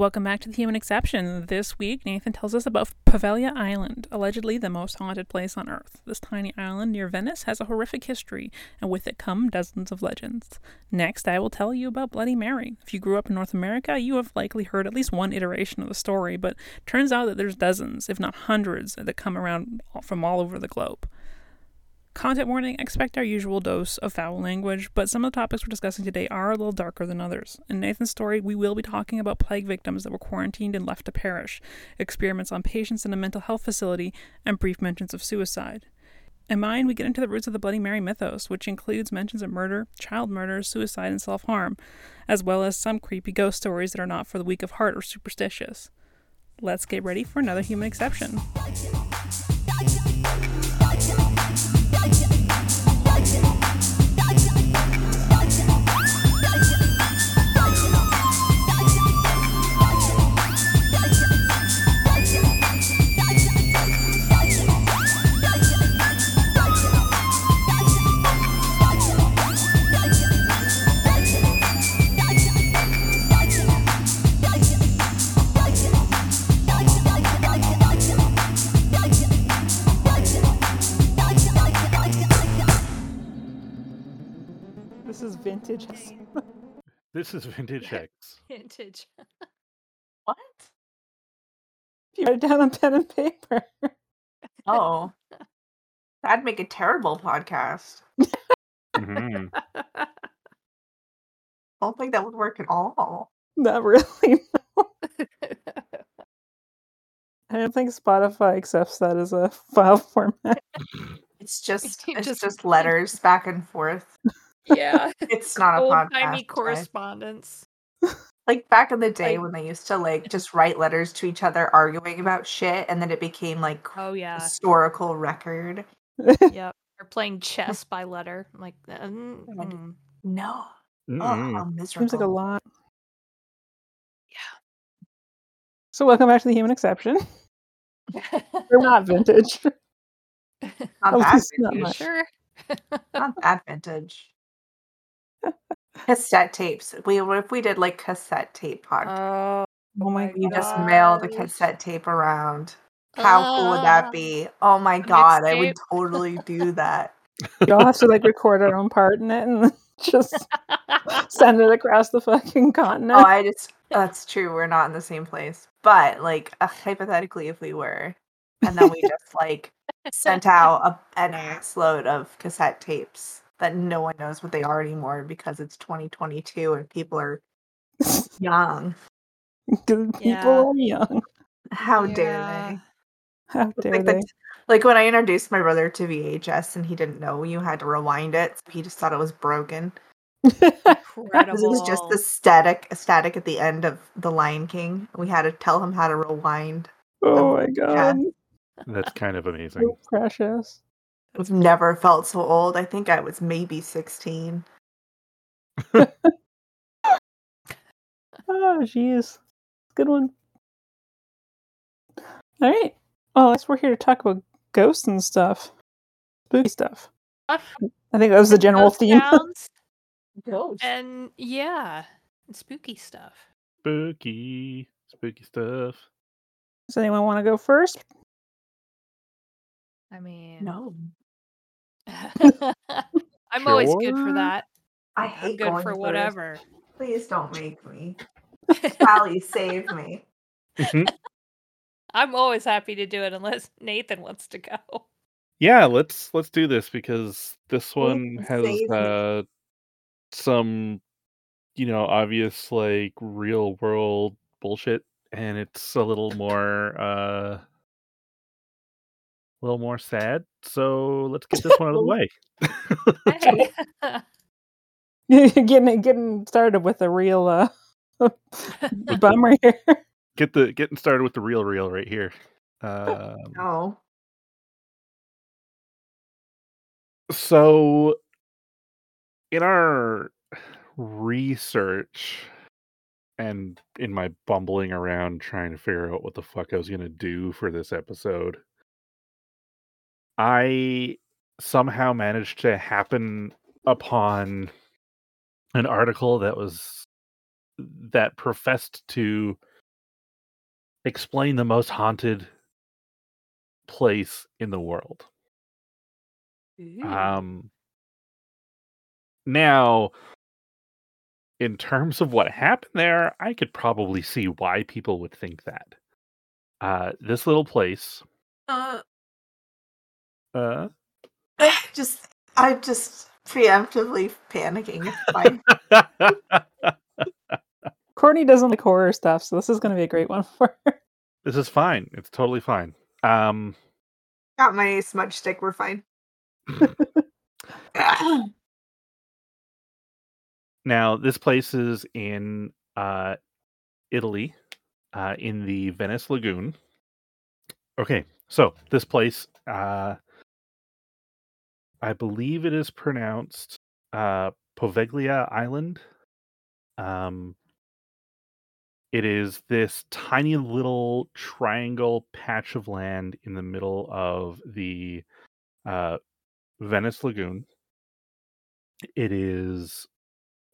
Welcome back to the Human Exception. This week, Nathan tells us about Poveglia Island, allegedly the most haunted place on Earth. This tiny island near Venice has a horrific history, and with it come dozens of legends. Next, I will tell you about Bloody Mary. If you grew up in North America, you have likely heard at least one iteration of the story, but turns out that there's dozens, if not hundreds, that come around from all over the globe. Content warning expect our usual dose of foul language, but some of the topics we're discussing today are a little darker than others. In Nathan's story, we will be talking about plague victims that were quarantined and left to perish, experiments on patients in a mental health facility, and brief mentions of suicide. In mine, we get into the roots of the Bloody Mary mythos, which includes mentions of murder, child murder, suicide, and self harm, as well as some creepy ghost stories that are not for the weak of heart or superstitious. Let's get ready for another human exception. This is vintage. This is Vintage X. Vintage. What? You write it down on pen and paper. Oh. That'd make a terrible podcast. Mhm. I don't think that would work at all. Not really. I don't think Spotify accepts that as a file format. It's just it's just- just, letters back and forth. Yeah. It's not a Old podcast. timey correspondence. Like back in the day Like- when they used to like just write letters to each other arguing about shit and then it became like Oh yeah. historical record. yep. Or playing chess by letter. I'm Like mm, Like- mm. No. Oh, how miserable. Seems like a lot. Yeah. So welcome back to the Human Exception. We're not vintage. Not At that least not sure. Not that vintage. Cassette tapes. We what if we did like cassette tape podcast? Oh, Oh my my you just mail the cassette tape around. How cool would that Ah. be? Oh my god, I would totally do that. We all have to like record our own part in it and just send it across the fucking continent. Oh, I just that's true. We're not in the same place. But like uh, hypothetically if we were and then we just like sent out a, an ass load of cassette tapes that no one knows what they are anymore because it's 2022 and people are young. 'Cause people Yeah. are young. How dare Yeah. they? How dare like, they? the, like when I introduced my brother to VHS and he didn't know you had to rewind it, so he just thought it was broken. Because it was just the static static at the end of The Lion King. We had to tell him how to rewind. oh my Yeah. god. That's kind of amazing. So precious. I've never felt so old. I think I was maybe 16. Oh jeez. Good one. Alright. Well, I guess we're here to talk about ghosts and stuff. Spooky stuff. Uh, I think that was the general Ghost theme. towns Ghost. and yeah, and spooky stuff. Spooky, spooky stuff. Does anyone want to go first? I mean, No. I'm always good for that. I I'm hate good going for first. whatever. Please don't make me. Halli, save me. I'm always happy to do it unless Nathan wants to go. yeah, let's let's do this because this one has uh some you know obvious like real world bullshit and it's a little more uh a little more sad. So let's get this one out of the way. Getting getting started with a real uh, bummer here. get the getting started with the real real right here. Um, No. so in our research and in my bumbling around trying to figure out what the fuck I was going to do for this episode I somehow managed to happen upon an article that was that professed to explain the most haunted place in the world. Um, now, in terms of what happened there, I could probably see why people would think that. Uh, this little place, Uh, uh, just I'm just preemptively panicking. It's fine. Courtney doesn't like horror stuff, so this is going to be a great one for her. this is fine. It's totally fine. Um, Got my smudge stick. We're fine. now this place is in uh, Italy, uh, in the Venice Lagoon. Okay, so this place, uh, I believe it is pronounced uh, Poveglia Island. Um, it is this tiny little triangle patch of land in the middle of the uh, Venice Lagoon. It is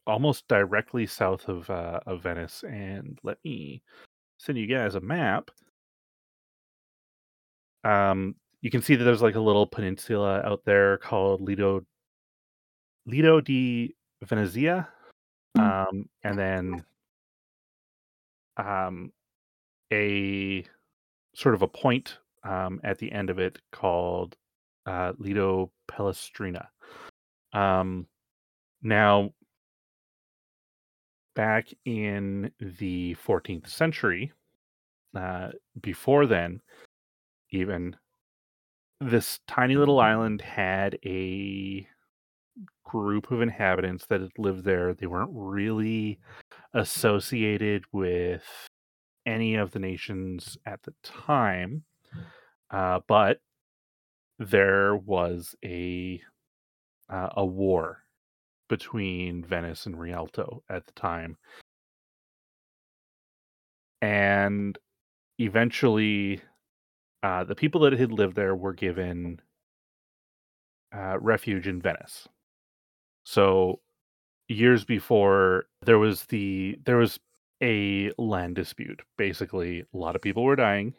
almost directly south of uh, of Venice, and let me send you guys a map. Um, you can see that there's like a little peninsula out there called Lido Lido di Venezia, Mhm. um, and then um, a sort of a point um, at the end of it called uh, Lido Pellestrina. Um, now, back in the 14th century, uh, before then, even this tiny little island had a group of inhabitants that had lived there. They weren't really associated with any of the nations at the time, uh, but there was a uh, a war between Venice and Rialto at the time, and eventually, uh, the people that had lived there were given uh, refuge in Venice. So years before there was the there was a land dispute. Basically, a lot of people were dying,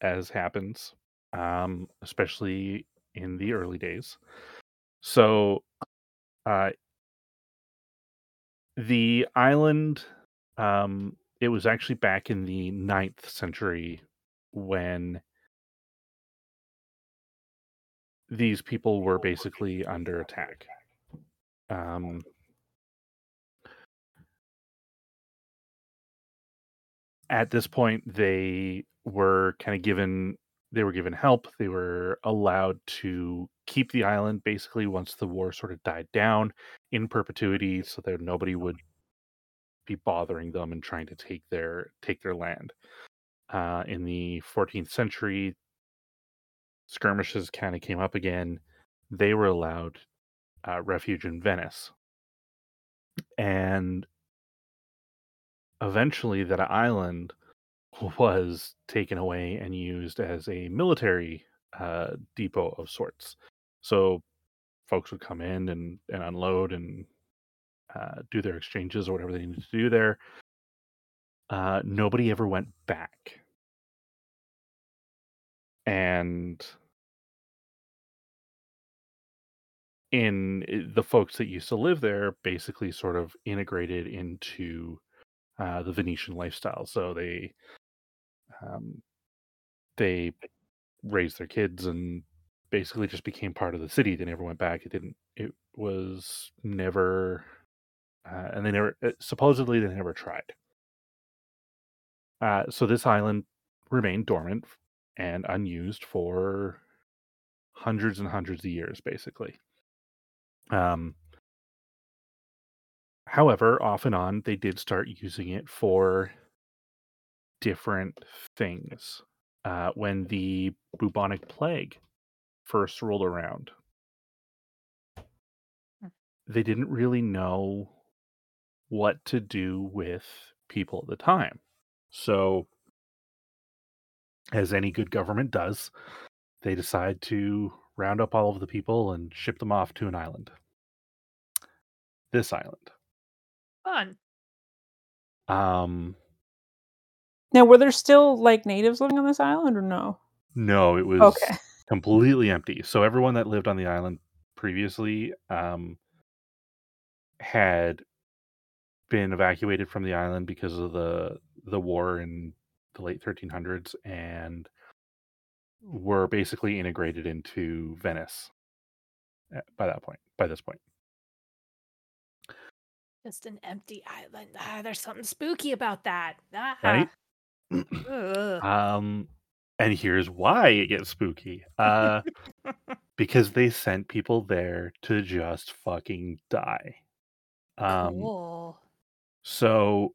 as happens, um, especially in the early days. So, uh, the island, um, it was actually back in the ninth century when these people were basically under attack. Um, at this point, they were kind of given they were given help. They were allowed to keep the island basically once the war sort of died down in perpetuity, so that nobody would be bothering them and trying to take their take their land. Uh, in the 14th century, skirmishes kind of came up again. They were allowed uh, refuge in Venice, and eventually, that island was taken away and used as a military uh, depot of sorts. So folks would come in and, and unload and uh, do their exchanges or whatever they needed to do there. Uh, nobody ever went back. And in eh, the folks that used to live there basically sort of integrated into uh, the Venetian lifestyle. So they um, they raised their kids and basically just became part of the city. They never went back. It didn't. It was never, uh, and they never. uh, Supposedly, they never tried. Uh, so this island remained dormant and unused for hundreds and hundreds of years, basically. Um, however, off and on, they did start using it for different things. Uh, when the bubonic plague first rolled around, Hmm. they didn't really know what to do with people at the time. So, as any good government does, they decide to round up all of the people and ship them off to an island. This island. Fun. Um, Now, were there still like natives living on this island or no? No, it was Okay. completely empty. So everyone that lived on the island previously um, had been evacuated from the island because of the the war in the late 1300s and were basically integrated into Venice by that point. By this point, Just an empty island. Ah, there's something spooky about that. Ah. right? Um, and here's why it gets spooky. Uh, because they sent people there to just fucking die. Um, cool. so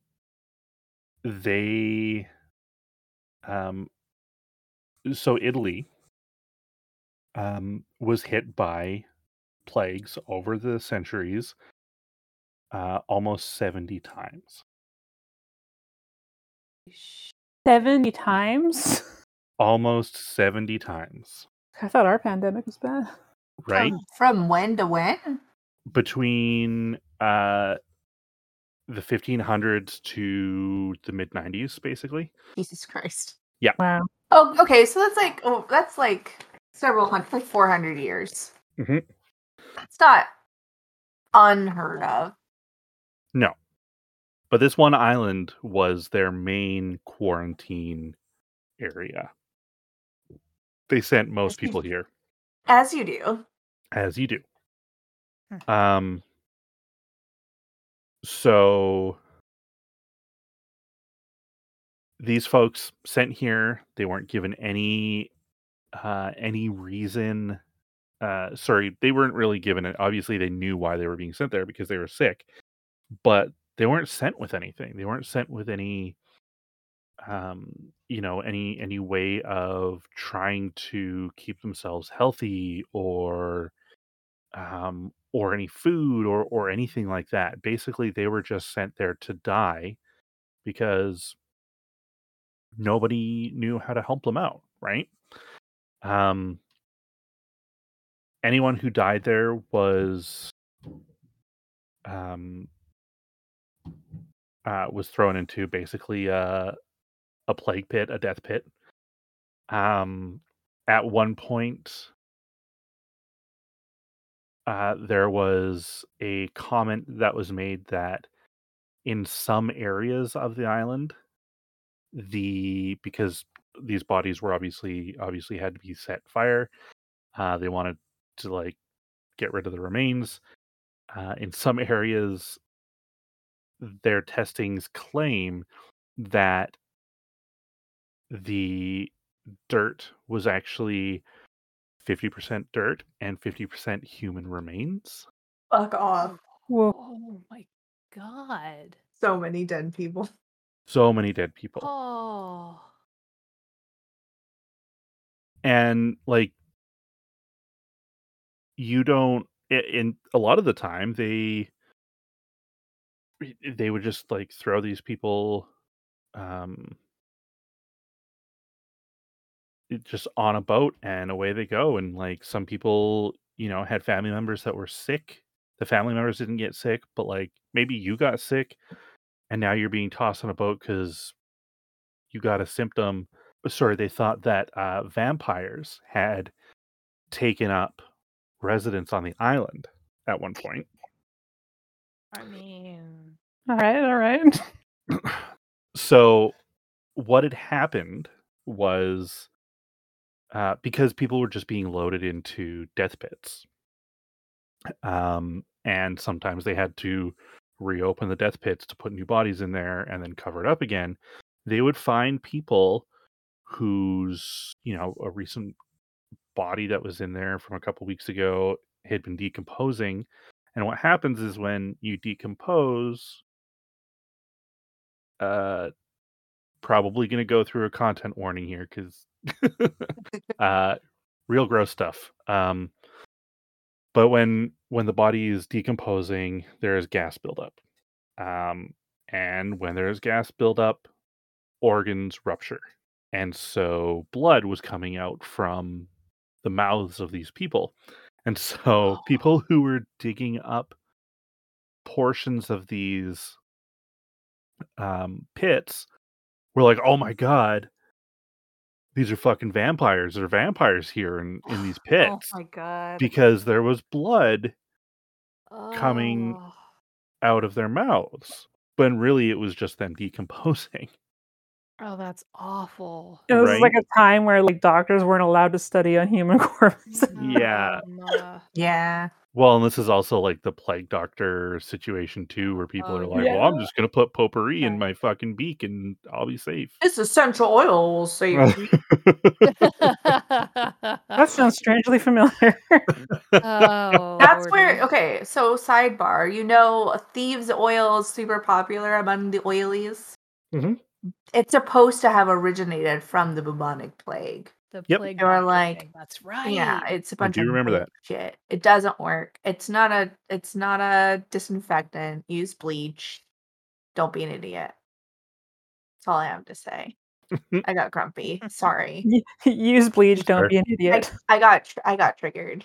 they, um, so Italy, um, was hit by plagues over the centuries, uh, almost seventy times. 70 times? Almost seventy times, I thought our pandemic was bad. right? From, from when to when? between uh the 1500s to the mid 90s basically Jesus Christ. Yeah. Wow. Oh, okay. So that's like oh, that's like several hundred, like four hundred years. Mhm. That's not unheard of. no but this one island was their main quarantine area they sent most people here As you do. as you do Hmm. um so these folks sent here they weren't given any uh any reason uh sorry they weren't really given it. Obviously they knew why they were being sent there because they were sick but they weren't sent with anything. They weren't sent with any um you know any any way of trying to keep themselves healthy or um or any food or or anything like that. Basically they were just sent there to die because nobody knew how to help them out right? Um anyone who died there was um uh was thrown into basically a a plague pit a death pit. Um at one point uh there was a comment that was made that in some areas of the island the because these bodies were obviously obviously had to be set fire uh they wanted to like get rid of the remains uh in some areas their testings claim that the dirt was actually 50% dirt and 50% human remains Fuck off. Whoa. Oh my god. So many dead people. so many dead people Oh. and like you don't i- in a lot of the time they they would just like throw these people um it- just on a boat and away they go and like some people you know had family members that were sick the family members didn't get sick but like maybe you got sick and now you're being tossed on a boat because you got a symptom sorry they thought that uh, vampires had taken up residence on the island at one point I mean, All right, all right. so what had happened was uh, because people were just being loaded into death pits. Um, and sometimes they had to reopen the death pits to put new bodies in there and then cover it up again. They would find people whose you know a recent body that was in there from a couple weeks ago had been decomposing. And what happens is when you decompose uh probably going to go through a content warning here because uh real gross stuff um but when when the body is decomposing there is gas buildup um and when there is gas buildup organs rupture and so blood was coming out from the mouths of these people and so people who were digging up portions of these um, pits were like, "Oh my god, these are fucking vampires! There are vampires here in in these oh pits. Oh my god. because there was blood coming- Oh. out of their mouths. When really it was just them decomposing. Oh, that's awful. It was like a time where like doctors weren't allowed to study on human corpses. Yeah. Um, uh, Yeah. Well, and this is also like the plague doctor situation too, where people Oh, are like, "Well, I'm just gonna put potpourri in my fucking beak and I'll be safe." This essential oil will save you. That sounds strangely familiar. oh, That's Lordy. where okay, so sidebar, you know thieves oil is super popular among the oilies. Mhm. It's supposed to have originated from the bubonic plague. the Yep. plague They were like- thing, That's right. Yeah, it's a bunch do of remember that. shit. It doesn't work. It's not a it's not a disinfectant. Use bleach. Don't be an idiot. That's all I have to say. I got grumpy. Sorry. Use bleach, don't Fair. be an idiot. I got I got triggered.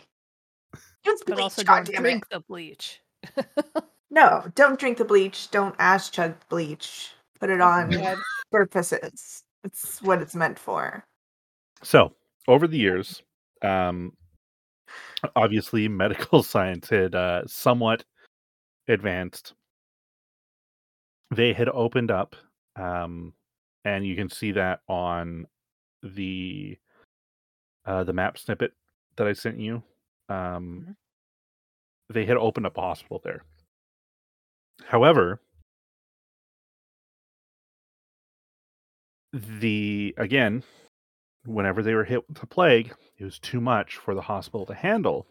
Use but bleach, also don't goddammit. drink the bleach. No, don't drink the bleach. Don't ass chug bleach. Put it on purposes. surfaces. It's what it's meant for. So, over the years, um, obviously, medical science had uh, somewhat advanced. They had opened up, um, and you can see that on the uh, the map snippet that I sent you. Um, Mhm. They had opened up a hospital there. However, the again, whenever they were hit with the plague, it was too much for the hospital to handle.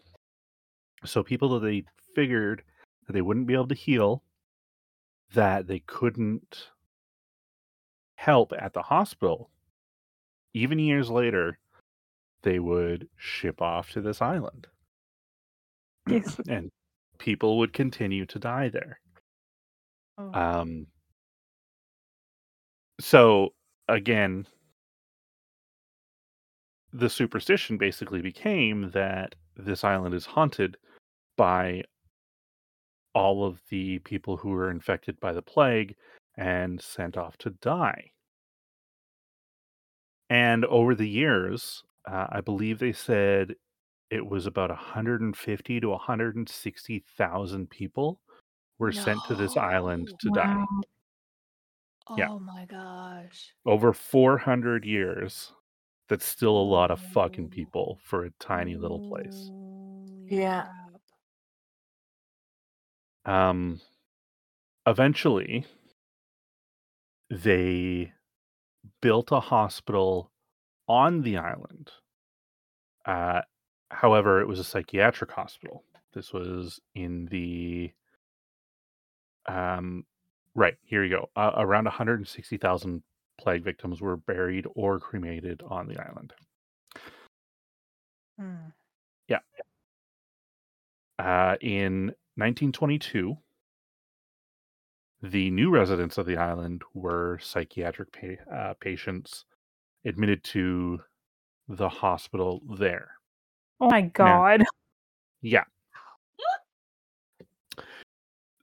So people that they figured that they wouldn't be able to heal, that they couldn't help at the hospital, even years later, they would ship off to this island. Yes. and people would continue to die there. Oh. Um so again the superstition basically became that this island is haunted by all of the people who were infected by the plague and sent off to die. And over the years, uh, I believe they said it was about 150 to 160,000 people were sent to this island No. to die. Wow. Yeah. Oh my gosh. Over 400 years. That's still a lot of fucking people for a tiny little place. Yeah. Um, eventually, they built a hospital on the island. Uh, however, it was a psychiatric hospital. This was in the um, right here you go. Uh, around 160,000 plague victims were buried or cremated on the island. Hmm. Uh, in 1922, the new residents of the island were psychiatric pa- uh, patients admitted to the hospital there. Oh my god. Yeah.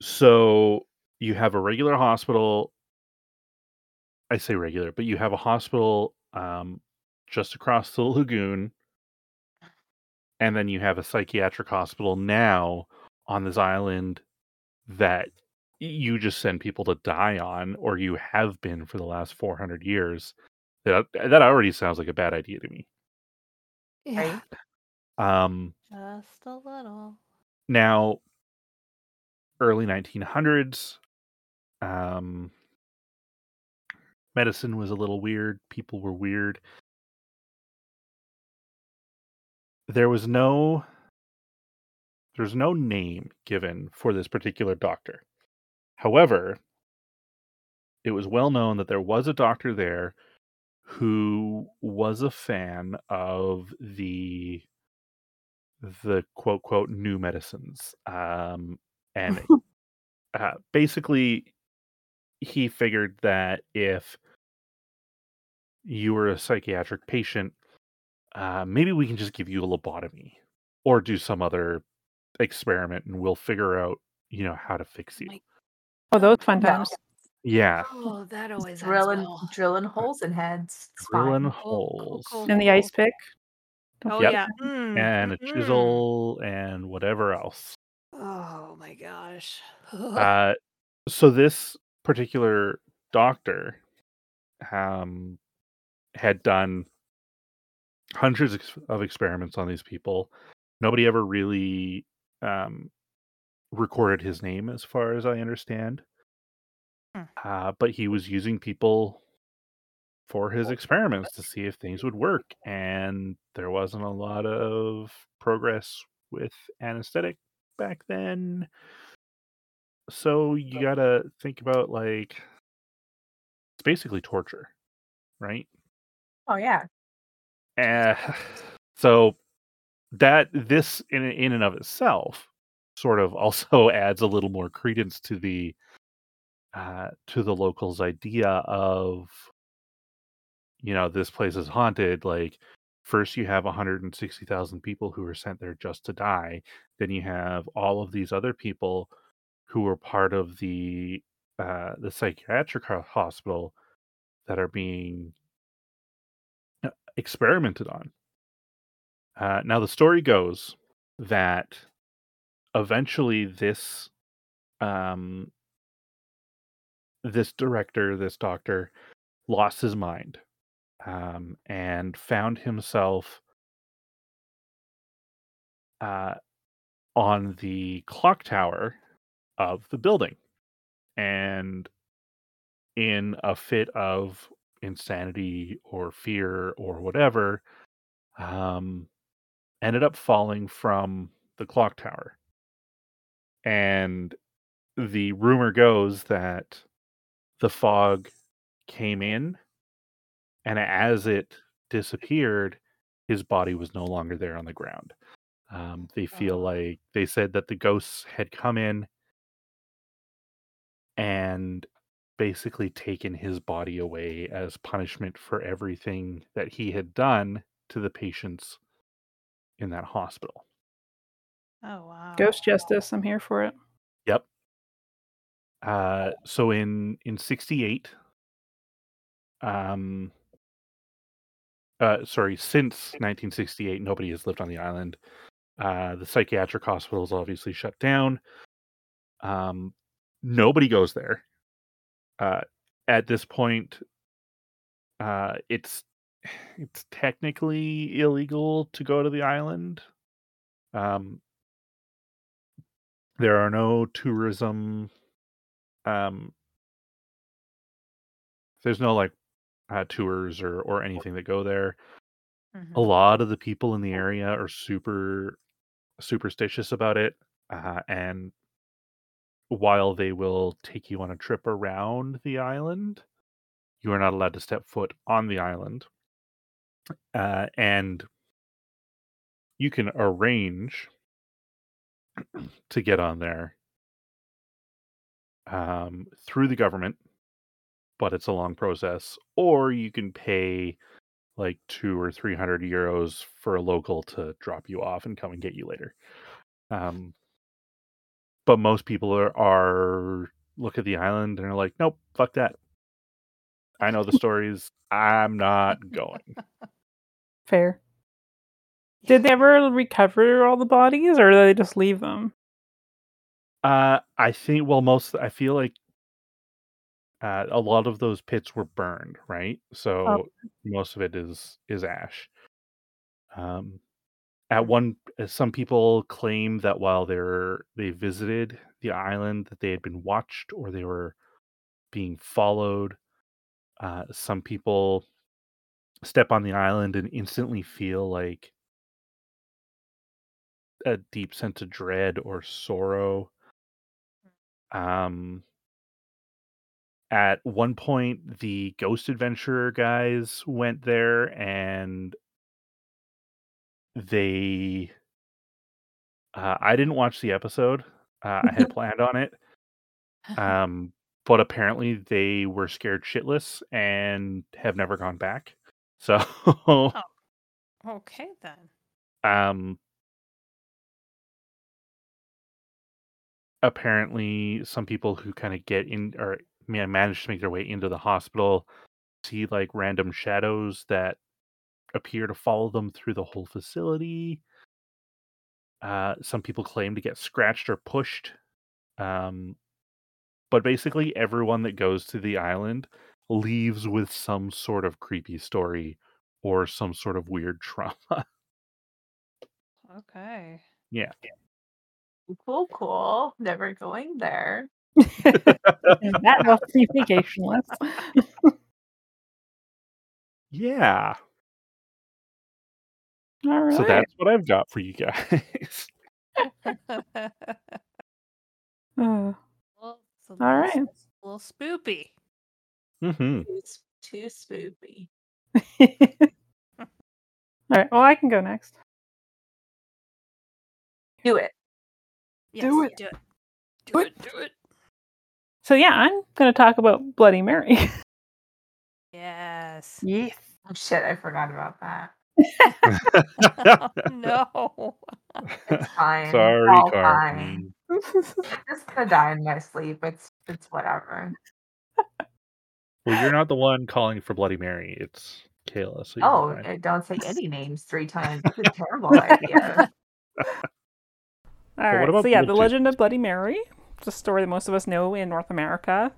So you have a regular hospital. I say regular, but you have a hospital um, just across the lagoon. And then you have a psychiatric hospital now on this island that you just send people to die on, or you have been for the last 400 years. That, that already sounds like a bad idea to me. Yeah. Um, Just a little. Now, early 1900s, um, medicine was a little weird. People were weird. There was no there's no name given for this particular doctor. However, it was well known that there was a doctor there who was a fan of the the quote quote new medicines um and uh, basically he figured that if you were a psychiatric patient uh, maybe we can just give you a lobotomy or do some other experiment and we'll figure out you know how to fix you Oh, those fun times. Yeah, Oh, that always drilling well. drilling holes in heads. It's drilling fine. Cool, cool, holes cool. And the ice pick. Oh Yep. yeah. Mm, and a mm, mm. chisel and whatever else. Oh my gosh. Uh, so this particular doctor um, had done hundreds of experiments on these people. Nobody ever really um, recorded his name, as far as I understand. Hmm. Uh, but he was using people for his experiments to see if things would work, and there wasn't a lot of progress with anesthetic back then. So you gotta think about like it's basically torture, right? Oh yeah. Uh, so that this in in and of itself sort of also adds a little more credence to the uh, to the locals' idea of you know this place is haunted. Like first you have 160,000 people who are sent there just to die, then you have all of these other people who were part of the uh, the psychiatric hospital that are being uh, experimented on. Uh, now, the story goes that eventually this um, this director, this doctor, lost his mind um, and found himself uh, on the clock tower of the building, and in a fit of insanity or fear or whatever, um, ended up falling from the clock tower. And the rumor goes that the fog came in, and as it disappeared, his body was no longer there on the ground. Um, they feel Oh. like they said that the ghosts had come in and basically taken his body away as punishment for everything that he had done to the patients in that hospital. Oh wow. Ghost justice. I'm here for it. Yep. Uh, so in in '68, um, uh, sorry, since 1968, nobody has lived on the island. Uh, the psychiatric hospital is obviously shut down. Um, nobody goes there. Uh, at this point, uh, it's it's technically illegal to go to the island. Um, there are no tourism. Um, there's no like uh, tours or or anything that go there. Mhm. A lot of the people in the area are super superstitious about it, uh, and while they will take you on a trip around the island, you are not allowed to step foot on the island. Uh, and you can arrange to get on there um, through the government, but it's a long process. Or you can pay like two or three hundred euros for a local to drop you off and come and get you later. Um, but most people are, are look at the island and are like, nope, fuck that. I know the stories. I'm not going. Fair. Did they ever recover all the bodies, or did they just leave them? Uh, I think. Well, most. I feel like uh, a lot of those pits were burned, right? So most of it is is ash. Um, at one, uh, some people claim that while they're they visited the island, that they had been watched or they were being followed. Uh, some people step on the island and instantly feel like a deep sense of dread or sorrow. Um, at one point, the Ghost Adventurer guys went there and they. Uh, I didn't watch the episode. Uh, I had planned on it. Um, but apparently they were scared shitless and have never gone back. So, okay then. um, apparently some people who kind of get in or ma- manage to make their way into the hospital, see like random shadows that appear to follow them through the whole facility. Uh, some people claim to get scratched or pushed. Um, but basically, everyone that goes to the island leaves with some sort of creepy story or some sort of weird trauma. Okay. yeah. Cool, cool. Never going there. And that was the vacation list. Yeah. All right. So that's what I've got for you guys. Uh, well, it's a little right. s- A little spoopy. hmm Too, s- too spoopy. All right. Well, I can go next. Do it. Yes, Do it. Do it. Do Do it. it. Do it. So yeah, I'm going to talk about Bloody Mary. Yes. yes. Oh shit, I forgot about that. Oh, no. It's fine. Sorry, All fine. Carmen. I'm just gonna die in my sleep. It's it's whatever. Well, you're not the one calling for Bloody Mary. It's Cayla. So Oh, fine. uh, don't say any names three times. That's a terrible idea. All right. So yeah, Beetlejuice? the Legend of Bloody Mary. It's a story that most of us know in North America,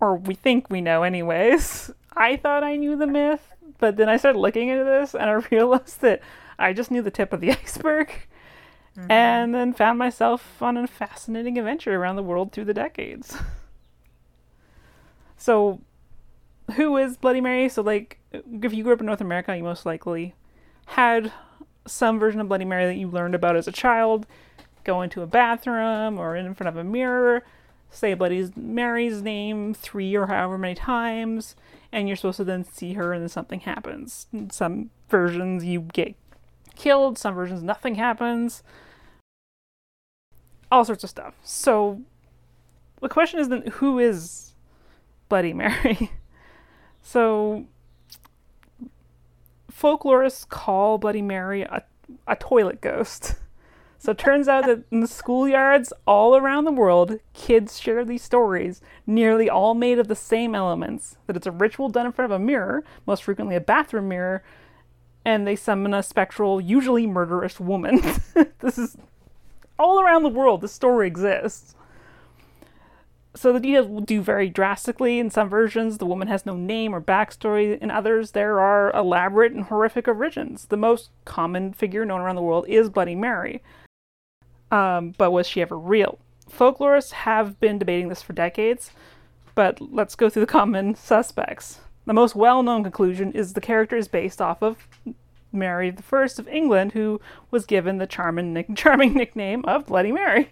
or we think we know, anyways. I thought I knew the myth, but then I started looking into this, and I realized that I just knew the tip of the iceberg, Mhm. and then found myself on a fascinating adventure around the world through the decades. So, who is Bloody Mary? So, like, if you grew up in North America, you most likely had some version of Bloody Mary that you learned about as a child. Go into a bathroom or in front of a mirror, say Bloody Mary's name three or however many times, and you're supposed to then see her and then something happens. In some versions you get killed, some versions nothing happens. All sorts of stuff. So the question is then who is Bloody Mary? so folklorists call Bloody Mary a, a toilet ghost. So it turns out that in the schoolyards all around the world, kids share these stories, nearly all made of the same elements. That it's a ritual done in front of a mirror, most frequently a bathroom mirror, and they summon a spectral, usually murderous woman. this is all around the world, this story exists. So the details will do vary drastically. In some versions, the woman has no name or backstory. In others, there are elaborate and horrific origins. The most common figure known around the world is Bloody Mary. Um, but was she ever real? Folklorists have been debating this for decades, but let's go through the common suspects. The most well known conclusion is the character is based off of Mary I of England, who was given the charming, charming nickname of Bloody Mary.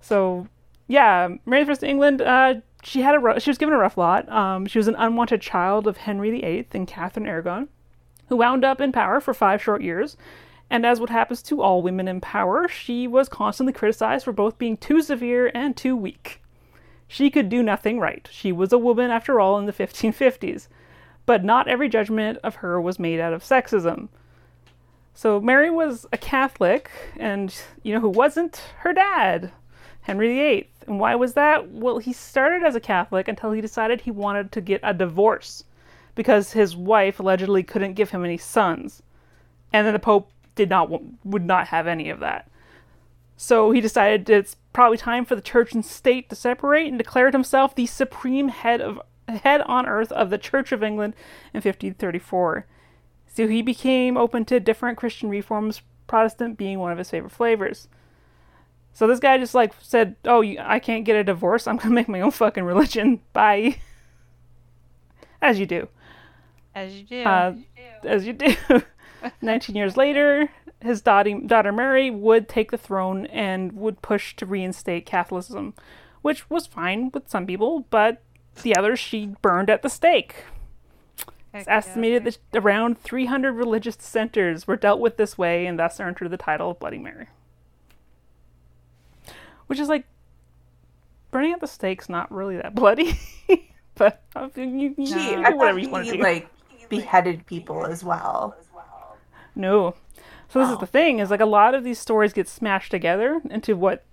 So, yeah, Mary I of England, uh, she had a she was given a rough lot. Um, she was an unwanted child of Henry VIII and Catherine Aragon, who wound up in power for five short years. And as what happens to all women in power, she was constantly criticized for both being too severe and too weak. She could do nothing right. She was a woman, after all, in the 1550s. But not every judgment of her was made out of sexism. So Mary was a Catholic, and you know who wasn't? Her dad, Henry VIII. And why was that? Well, he started as a Catholic until he decided he wanted to get a divorce because his wife allegedly couldn't give him any sons. And then the Pope did not wa- would not have any of that. So he decided it's probably time for the church and state to separate and declared himself the supreme head of head on earth of the Church of England in 1534. So he became open to different Christian reforms, Protestant being one of his favorite flavors. So this guy just like said, "Oh, I can't get a divorce. I'm gonna make my own fucking religion." Bye. As you do. As you do. Uh, as you do. 19 years later, his daughter, daughter Mary would take the throne and would push to reinstate Catholicism, which was fine with some people, but the others she burned at the stake. Heck It's yeah. estimated that around 300 religious dissenters were dealt with this way and thus earned her the title of Bloody Mary. Which is like, burning at the stake's not really that bloody, but uh, you, you, She, you No. I do whatever thought you want to do. like beheaded people as well. No. So this is Oh. the thing is like a lot of these stories get smashed together into what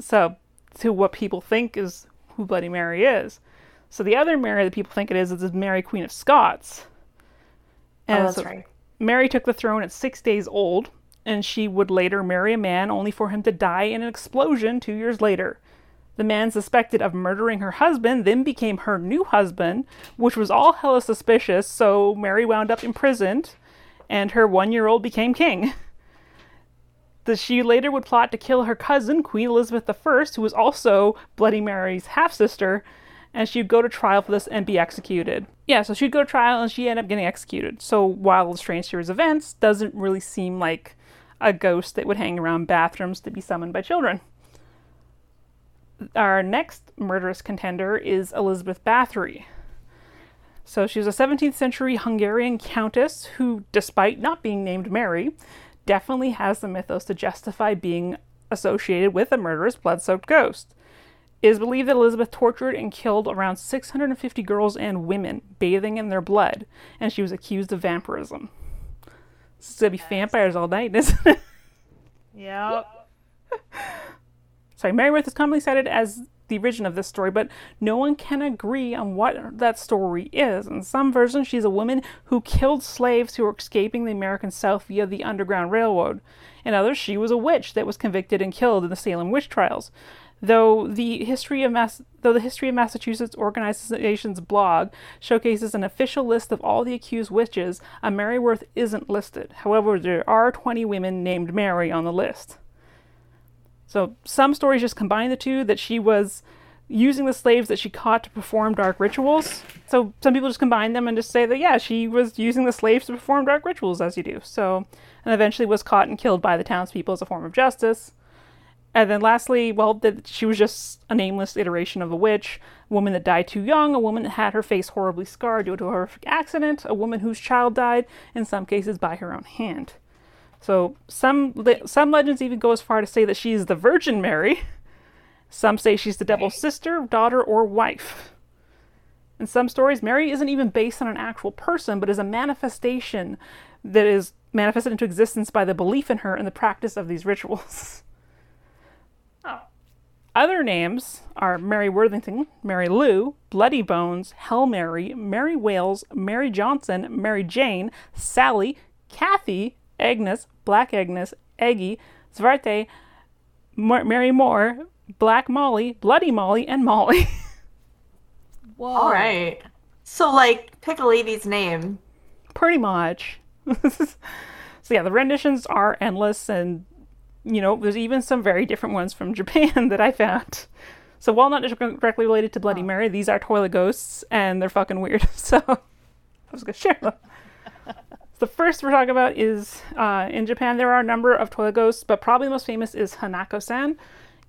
so to what people think is who Bloody Mary is. So the other Mary that people think it is is Mary Queen of Scots. Oh, that's so right. Mary took the throne at six days old, and she would later marry a man only for him to die in an explosion two years later. The man suspected of murdering her husband then became her new husband, which was all hella suspicious, so Mary wound up imprisoned, and her one year old became king. The, she later would plot to kill her cousin, Queen Elizabeth I, who was also Bloody Mary's half sister, and she'd go to trial for this and be executed. Yeah, so she'd go to trial and she ended up getting executed. So while the strange series events doesn't really seem like a ghost that would hang around bathrooms to be summoned by children. Our next murderous contender is Elizabeth Bathory. So she was a 17th century Hungarian countess who, despite not being named Mary, definitely has the mythos to justify being associated with a murderous blood soaked ghost. It is believed that Elizabeth tortured and killed around 650 girls and women, bathing in their blood, and she was accused of vampirism. This is gonna be vampires all night, isn't it? Yep. Sorry, Mary Worth is commonly cited as the origin of this story, but no one can agree on what that story is. In some versions, she's a woman who killed slaves who were escaping the American South via the Underground Railroad. In others, she was a witch that was convicted and killed in the Salem witch trials. Though the history of Mass- though the history of Massachusetts organization's blog showcases an official list of all the accused witches, a Mary Worth isn't listed. However, there are 20 women named Mary on the list. So some stories just combine the two that she was using the slaves that she caught to perform dark rituals. So some people just combine them and just say that yeah, she was using the slaves to perform dark rituals as you do. So and eventually was caught and killed by the townspeople as a form of justice. And then lastly, well, that she was just a nameless iteration of a witch, a woman that died too young, a woman that had her face horribly scarred due to a horrific accident, a woman whose child died, in some cases by her own hand. So some le- some legends even go as far to say that she is the Virgin Mary. Some say she's the devil's sister, daughter, or wife. In some stories, Mary isn't even based on an actual person, but is a manifestation that is manifested into existence by the belief in her and the practice of these rituals. Oh. Other names are Mary Worthington, Mary Lou, Bloody Bones, Hell Mary, Mary Wales, Mary Johnson, Mary Jane, Sally, Kathy, Agnes, Black Agnes, Eggy, Svarte, Mar- Mary Moore, Black Molly, Bloody Molly, and Molly. Whoa. All right. So, like, pick a lady's name. Pretty much. so, yeah, the renditions are endless, and, you know, there's even some very different ones from Japan that I found. So, while not directly related to Bloody Mary, these are toilet ghosts, and they're fucking weird. So, I was going to share them. The first we're talking about is uh, in Japan. There are a number of toilet ghosts, but probably the most famous is Hanako-san.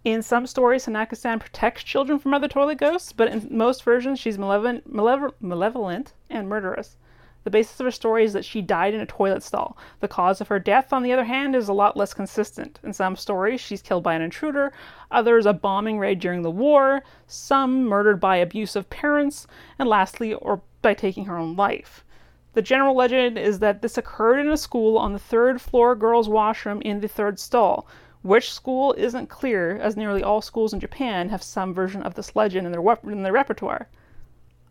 In some stories, Hanako-san protects children from other toilet ghosts, but in most versions, she's malevolent, malevo- malevolent and murderous. The basis of her story is that she died in a toilet stall. The cause of her death, on the other hand, is a lot less consistent. In some stories, she's killed by an intruder, others a bombing raid during the war, some murdered by abusive parents, and lastly, or by taking her own life. The general legend is that this occurred in a school on the third floor girls' washroom in the third stall. Which school isn't clear, as nearly all schools in Japan have some version of this legend in their, wep- in their repertoire.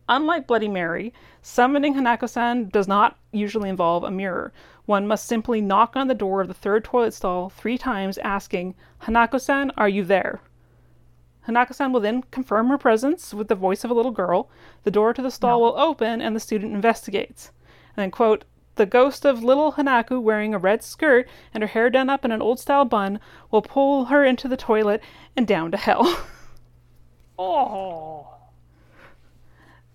Unlike Bloody Mary, summoning Hanako-san does not usually involve a mirror. One must simply knock on the door of the third toilet stall three times, asking, Hanako-san, are you there? Hanako-san will then confirm her presence with the voice of a little girl. The door to the stall will open, and the student investigates. And then, quote, the ghost of little Hanako wearing a red skirt and her hair done up in an old style bun will pull her into the toilet and down to hell. Oh.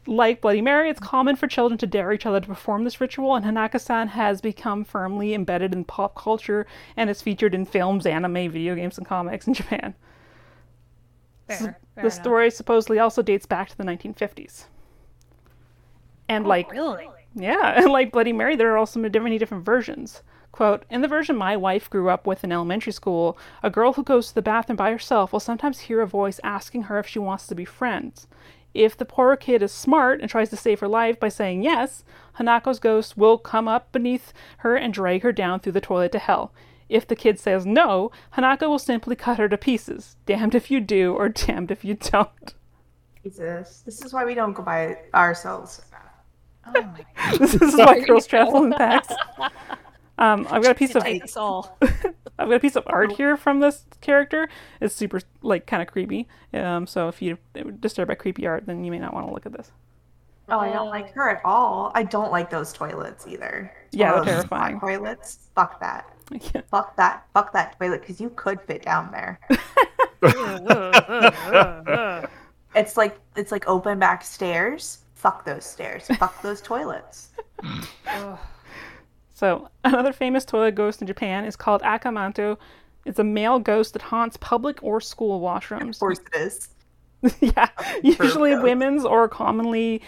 Like Bloody Mary, it's common for children to dare each other to perform this ritual, and Hanako-san has become firmly embedded in pop culture and is featured in films, anime, video games, and comics in Japan. Fair. fair the enough. story supposedly also dates back to the 1950s. And Oh, like really? Yeah, and like Bloody Mary, there are also many different versions. Quote, in the version my wife grew up with in elementary school, a girl who goes to the bathroom by herself will sometimes hear a voice asking her if she wants to be friends. If the poor kid is smart and tries to save her life by saying yes, Hanako's ghost will come up beneath her and drag her down through the toilet to hell. If the kid says no, Hanako will simply cut her to pieces. Damned if you do, or damned if you don't. Jesus, this is why we don't go by ourselves. Oh my god. this is why girls travel in packs. Um, I've got a piece of all. I've got a piece of art here from this character. It's super like kind of creepy. Um, so if you're disturbed by creepy art, then you may not want to look at this. Oh, I don't like her at all. I don't like those toilets either. Yeah, they're those terrifying. Toilets. Fuck that. Yeah. Fuck that. Fuck that toilet because you could fit down there. It's like it's like open back stairs. Fuck those stairs. Fuck those toilets. So another famous toilet ghost in Japan is called Akamanto. It's a male ghost that haunts public or school washrooms. Of course it is. yeah, usually ghost. women's or commonly,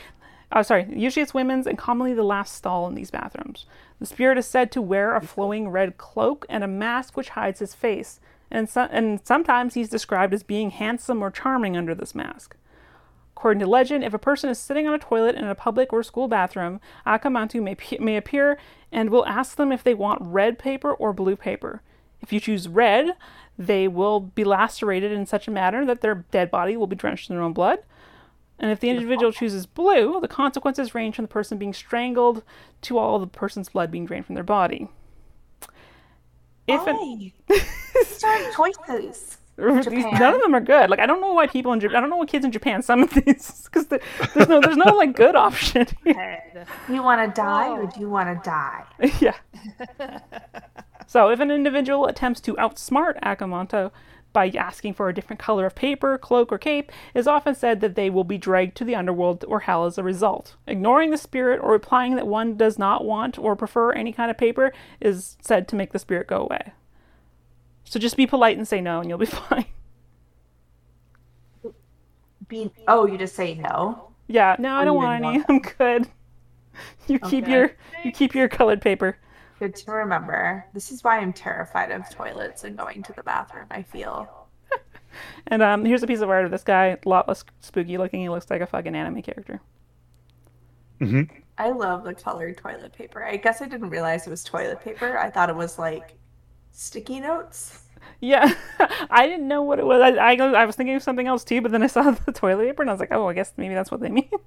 uh, sorry, usually it's women's and commonly the last stall in these bathrooms. The spirit is said to wear a flowing red cloak and a mask which hides his face, and so, and sometimes he's described as being handsome or charming under this mask. According to legend, if a person is sitting on a toilet in a public or school bathroom, Akamanto may, pe- may appear and will ask them if they want red paper or blue paper. If you choose red, they will be lacerated in such a manner that their dead body will be drenched in their own blood. And if the individual chooses blue, the consequences range from the person being strangled to all the person's blood being drained from their body. If an, Why? These are choices. These- none of them are good. Like I don't know why people in Japan, I don't know why kids in Japan some of these because there's no there's no like good option. here. You want to die or oh. do you want to die? yeah. so if an individual attempts to outsmart Akamanto by asking for a different color of paper, cloak, or cape, it is often said that they will be dragged to the underworld or hell as a result. Ignoring the spirit or replying that one does not want or prefer any kind of paper is said to make the spirit go away. So just be polite and say no, and you'll be fine. Be oh, you just say no. Yeah, no, I don't want any. want I'm good. You keep your you keep your colored paper. Good to remember. This is why I'm terrified of toilets and going to the bathroom. I feel. And um, here's a piece of art of this guy. A lot less spooky looking. He looks like a fucking anime character. hmm I love the colored toilet paper. I guess I didn't realize it was toilet paper. I thought it was like sticky notes. Yeah, I didn't know what it was. I, I, I was thinking of something else too, but then I saw the toilet paper and I was like, oh, I guess maybe that's what they mean.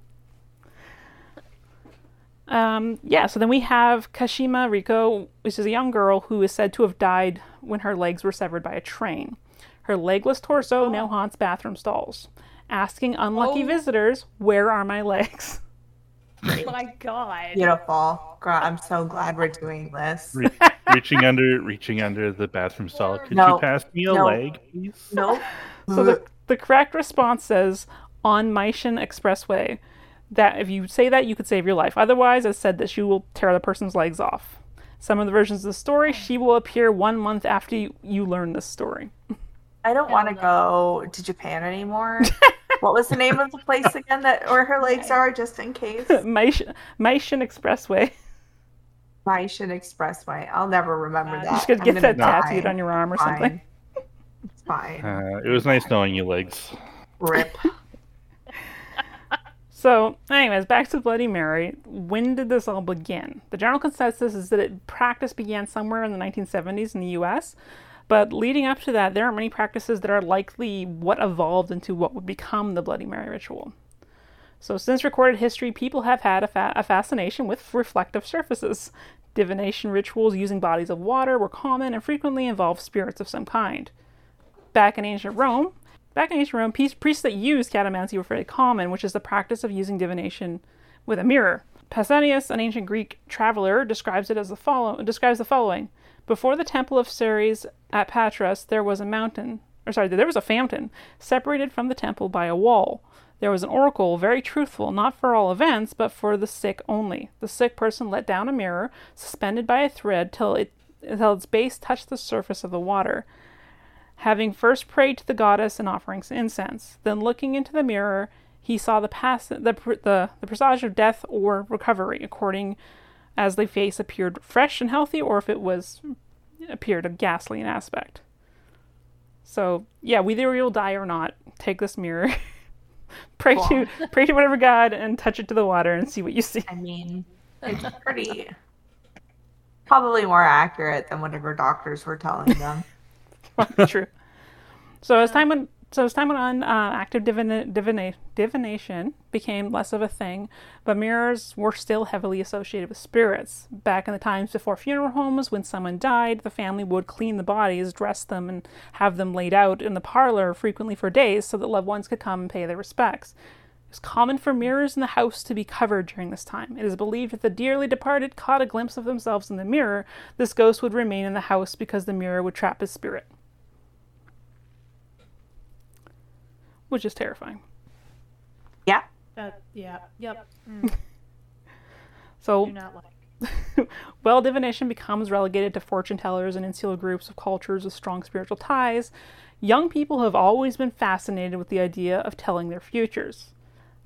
Um, yeah, so then we have Kashima Reiko, which is a young girl who is said to have died when her legs were severed by a train. Her legless torso now haunts bathroom stalls, asking unlucky Oh. visitors, Where are my legs? Oh my god. Beautiful. Girl, I'm so glad we're doing this. Re- reaching under, reaching under the bathroom stall. Could No, you pass me a no. leg, please? Nope. So the, the correct response says on Meishin Expressway that if you say that, you could save your life. Otherwise, it said that she will tear the person's legs off. Some of the versions of the story, she will appear one month after you, you learn this story. I don't want to go to Japan anymore. what was the name of the place again that where her legs are, just in case? Meishin, Meishin Expressway. Meishin Expressway. I'll never remember You that. You should I'm get gonna that die. tattooed on your arm or Fine. something. It's fine. Uh, it was nice knowing you, legs. Rip. So, anyways, back to Bloody Mary. When did this all begin? The general consensus is that it practice began somewhere in the 1970s in the U.S., but leading up to that, there are many practices that are likely what evolved into what would become the Bloody Mary ritual. So, since recorded history, people have had a, fa- a fascination with reflective surfaces. Divination rituals using bodies of water were common and frequently involved spirits of some kind. Back in ancient Rome, Back in ancient Rome, peace- priests that used catoptromancy were very common, which is the practice of using divination with a mirror. Pausanias, an ancient Greek traveler, describes it as the follow- describes the following: Before the temple of Ceres at Patras, there was a mountain, or sorry, there was a fountain separated from the temple by a wall. There was an oracle, very truthful, not for all events, but for the sick only. The sick person let down a mirror, suspended by a thread, till it till its base touched the surface of the water having first prayed to the goddess and offering incense. Then, looking into the mirror, he saw the pass the the, the presage of death or recovery, according as the face appeared fresh and healthy, or if it was appeared a ghastly in aspect. So, yeah, whether you'll die or not, take this mirror, pray to pray to whatever god, and touch it to the water and see what you see. I mean, it's pretty probably more accurate than whatever doctors were telling them. True. So as time went so as time went on, uh, active divina- divina- divination became less of a thing, but mirrors were still heavily associated with spirits. Back in the times before funeral homes, when someone died, the family would clean the bodies, dress them, and have them laid out in the parlor frequently for days so that loved ones could come and pay their respects. It was common for mirrors in the house to be covered during this time. It is believed that the dearly departed caught a glimpse of themselves in the mirror, this ghost would remain in the house because the mirror would trap his spirit. Which is terrifying. Yeah. That, yeah. Yep. Mm. Mm. So Do not like. Well, divination becomes relegated to fortune tellers and insular groups of cultures with strong spiritual ties. Young people have always been fascinated with the idea of telling their futures.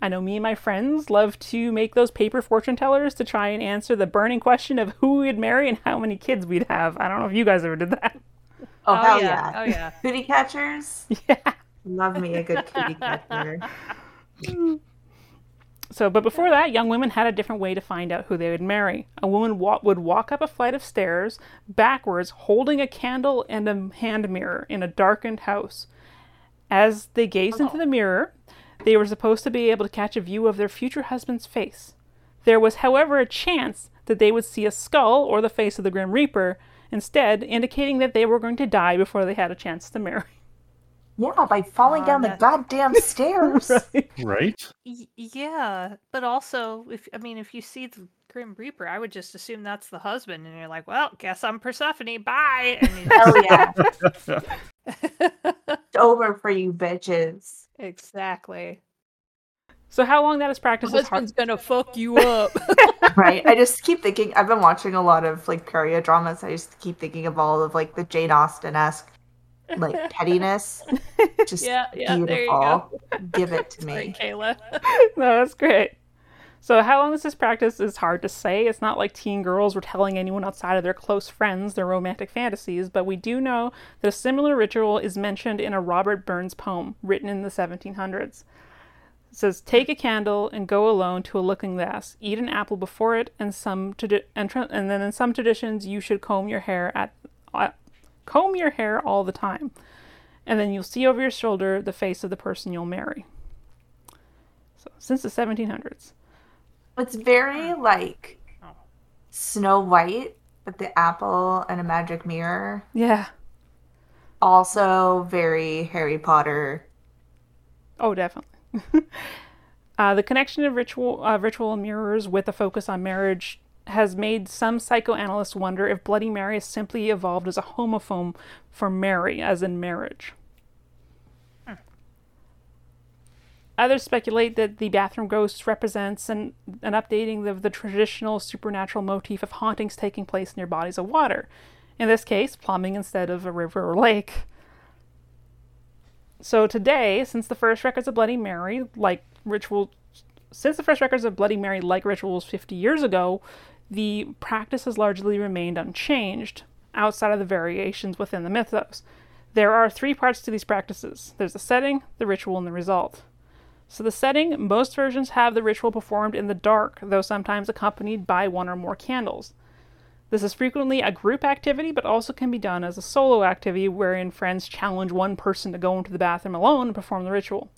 I know me and my friends love to make those paper fortune tellers to try and answer the burning question of who we'd marry and how many kids we'd have. I don't know if you guys ever did that. Oh, oh hell yeah. yeah. Oh yeah. Cootie catchers. Yeah. Love me a good cootie catcher. So, but before that, young women had a different way to find out who they would marry. A woman wa- would walk up a flight of stairs backwards, holding a candle and a hand mirror in a darkened house. As they gazed into oh. the mirror, they were supposed to be able to catch a view of their future husband's face. There was, however, a chance that they would see a skull or the face of the Grim Reaper instead, indicating that they were going to die before they had a chance to marry. Yeah, by falling Aw, down the goddamn stairs. Right? Y- yeah, but also, if I mean, if you see the Grim Reaper, I would just assume that's the husband, and you're like, "Well, guess I'm Persephone. Bye." And Hell yeah. It's over for you bitches. exactly. So, how long that is practiced is hard. Husband's gonna fuck you up. Right? I just keep thinking I've been watching a lot of like period dramas. I just keep thinking of all of like the Jane Austen esque like pettiness. Just yeah, yeah. There you beautiful. go. Give it to Sorry, me. Cayla. no, that's great. So, how long this is practiced is hard to say. It's not like teen girls were telling anyone outside of their close friends their romantic fantasies, but we do know that a similar ritual is mentioned in a Robert Burns poem written in the 1700s. It says, Take a candle and go alone to a looking glass. Eat an apple before it, and some tradi- and, tra- and then in some traditions you should comb your hair at uh, comb your hair all the time, and then you'll see over your shoulder the face of the person you'll marry. So since the 1700s. It's very like Snow White with the apple and a magic mirror. Yeah. Also very Harry Potter. Oh, definitely. uh, the connection of ritual, uh, ritual mirrors with a focus on marriage has made some psychoanalysts wonder if Bloody Mary has simply evolved as a homophone for Mary, as in marriage. Hmm. Others speculate that the bathroom ghost represents an, an updating of the traditional supernatural motif of hauntings taking place near bodies of water. In this case, plumbing instead of a river or lake. So today, since the first records of Bloody Mary, like ritual, since the first records of Bloody Mary, like rituals 50 years ago, the practice has largely remained unchanged outside of the variations within the mythos. There are three parts to these practices there's the setting, the ritual, and the result. So, the setting, most versions have the ritual performed in the dark, though sometimes accompanied by one or more candles. This is frequently a group activity, but also can be done as a solo activity wherein friends challenge one person to go into the bathroom alone and perform the ritual.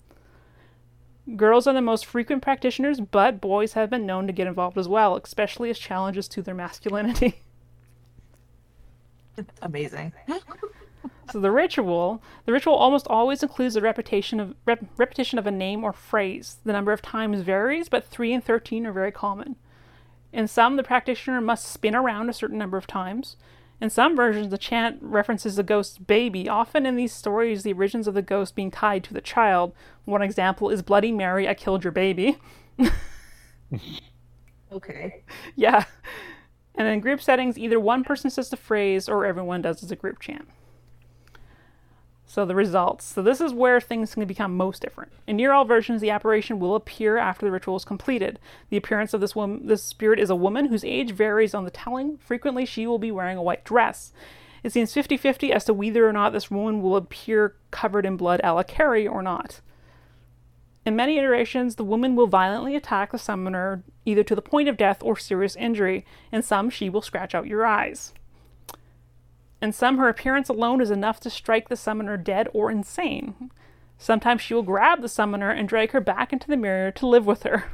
Girls are the most frequent practitioners, but boys have been known to get involved as well, especially as challenges to their masculinity. Amazing. So the ritual, the ritual almost always includes a repetition of rep, repetition of a name or phrase. The number of times varies, but 3 and 13 are very common. In some, the practitioner must spin around a certain number of times. In some versions, the chant references the ghost's baby. Often in these stories, the origins of the ghost being tied to the child. One example is Bloody Mary, I killed your baby. Okay. Yeah. And in group settings, either one person says the phrase or everyone does as a group chant. So the results. So this is where things can become most different. In near all versions, the apparition will appear after the ritual is completed. The appearance of this woman, this spirit is a woman whose age varies on the telling. Frequently, she will be wearing a white dress. It seems 50-50 as to whether or not this woman will appear covered in blood a la Carrie or not. In many iterations, the woman will violently attack the summoner either to the point of death or serious injury. In some, she will scratch out your eyes. In some, her appearance alone is enough to strike the summoner dead or insane. Sometimes she will grab the summoner and drag her back into the mirror to live with her.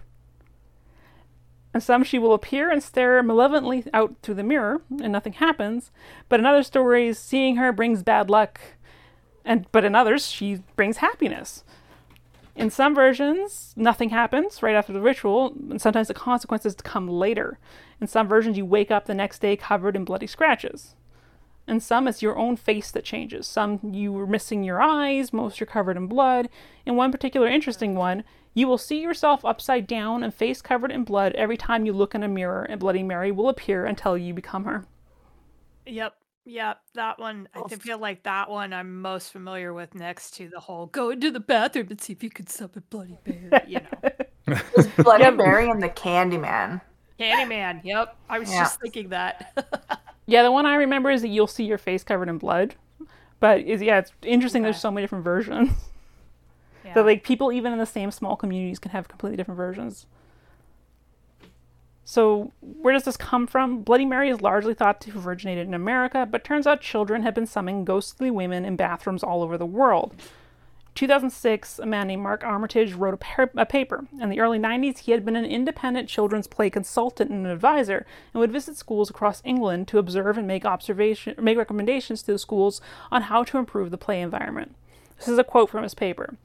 And some she will appear and stare malevolently out through the mirror, and nothing happens. But in other stories, seeing her brings bad luck, and but in others, she brings happiness. In some versions, nothing happens right after the ritual, and sometimes the consequences come later. In some versions, you wake up the next day covered in bloody scratches. In some, it's your own face that changes. Some, you were missing your eyes, most are covered in blood. In one particular interesting one, you will see yourself upside down and face covered in blood every time you look in a mirror, and Bloody Mary will appear until you become her. Yep. Yep, that one. I Oh, th- feel like that one I'm most familiar with next to the whole go into the bathroom and see if you can summon a Bloody Mary. You know, There's Bloody Mary and the Candyman. Candyman. Yep, I was Yeah. just thinking that. Yeah, the one I remember is that you'll see your face covered in blood. But is yeah, it's interesting. There's so many different versions yeah. that like people even in the same small communities can have completely different versions. So where does this come from? Bloody Mary is largely thought to have originated in America, but turns out children have been summoning ghostly women in bathrooms all over the world. 2006, a man named Mark Armitage wrote a, par- a paper. In the early 90s, he had been an independent children's play consultant and an advisor, and would visit schools across England to observe and make observation, make recommendations to the schools on how to improve the play environment. This is a quote from his paper.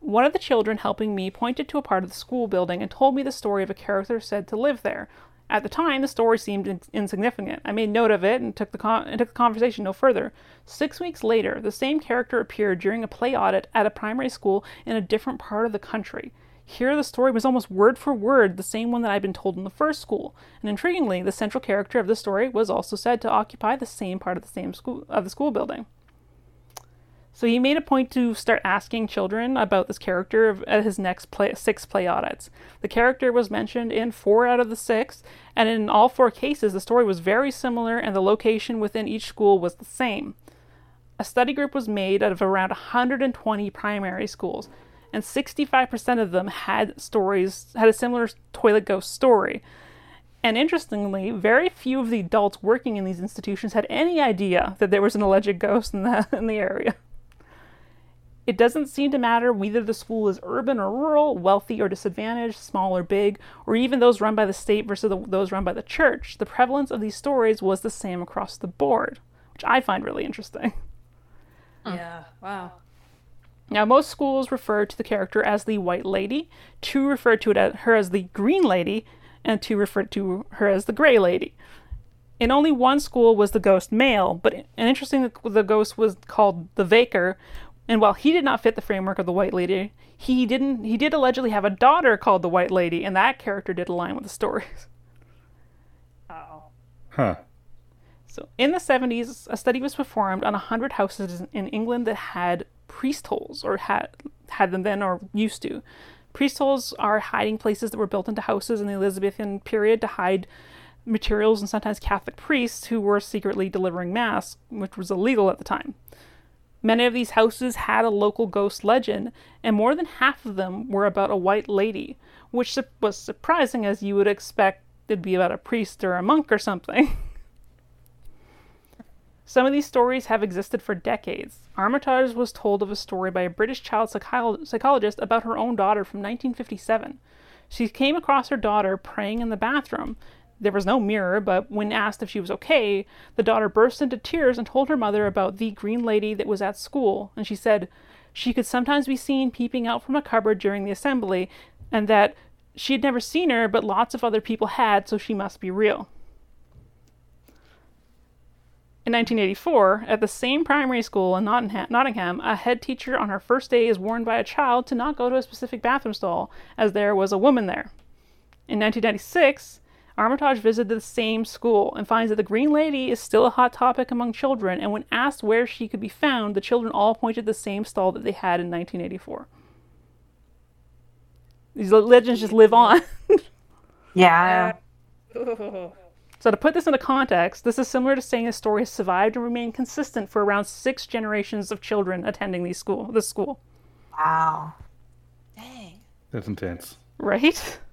One of the children helping me pointed to a part of the school building and told me the story of a character said to live there. At the time, the story seemed in- insignificant. I made note of it and took the con- and took the conversation no further. Six weeks later, the same character appeared during a play audit at a primary school in a different part of the country. Here, the story was almost word for word the same one that I'd been told in the first school. And intriguingly, the central character of the story was also said to occupy the same part of the same school of the school building. So he made a point to start asking children about this character at his next play, six play audits. The character was mentioned in four out of the six, and in all four cases, the story was very similar and the location within each school was the same. A study group was made out of around 120 primary schools, and 65% of them had stories had a similar toilet ghost story. And interestingly, very few of the adults working in these institutions had any idea that there was an alleged ghost in the in the area. It doesn't seem to matter whether the school is urban or rural, wealthy or disadvantaged, small or big, or even those run by the state versus the, those run by the church. The prevalence of these stories was the same across the board, which I find really interesting. yeah. Wow. Now, most schools refer to the character as the White Lady, two refer to it as, her as the Green Lady, and two refer to her as the Gray Lady. In only one school was the ghost male, but an interesting the ghost was called the Vaker, and while he did not fit the framework of the White Lady, he didn't he did allegedly have a daughter called the White Lady, and that character did align with the stories. Oh. Huh. So, in the 70s, a study was performed on 100 houses in England that had priest holes, or had, had them then or used to. Priest holes are hiding places that were built into houses in the Elizabethan period to hide materials and sometimes Catholic priests who were secretly delivering Mass, which was illegal at the time. Many of these houses had a local ghost legend, and more than half of them were about a white lady, which was surprising as you would expect it'd be about a priest or a monk or something. Some of these stories have existed for decades. Armitage was told of a story by a British child psycholo- psychologist about her own daughter from 1957. She came across her daughter praying in the bathroom. There was no mirror, but when asked if she was okay, the daughter burst into tears and told her mother about the green lady that was at school. And she said she could sometimes be seen peeping out from a cupboard during the assembly, and that she had never seen her, but lots of other people had, so she must be real. In 1984, at the same primary school in Nottingham, a head teacher on her first day is warned by a child to not go to a specific bathroom stall, as there was a woman there. In 1996, Armitage visited the same school and finds that the Green Lady is still a hot topic among children, and when asked where she could be found, the children all pointed to the same stall that they had in 1984. These legends just live on. Yeah. So to put this into context, this is similar to saying a story has survived and remained consistent for around six generations of children attending these school this school. Wow. Dang. That's intense. Right?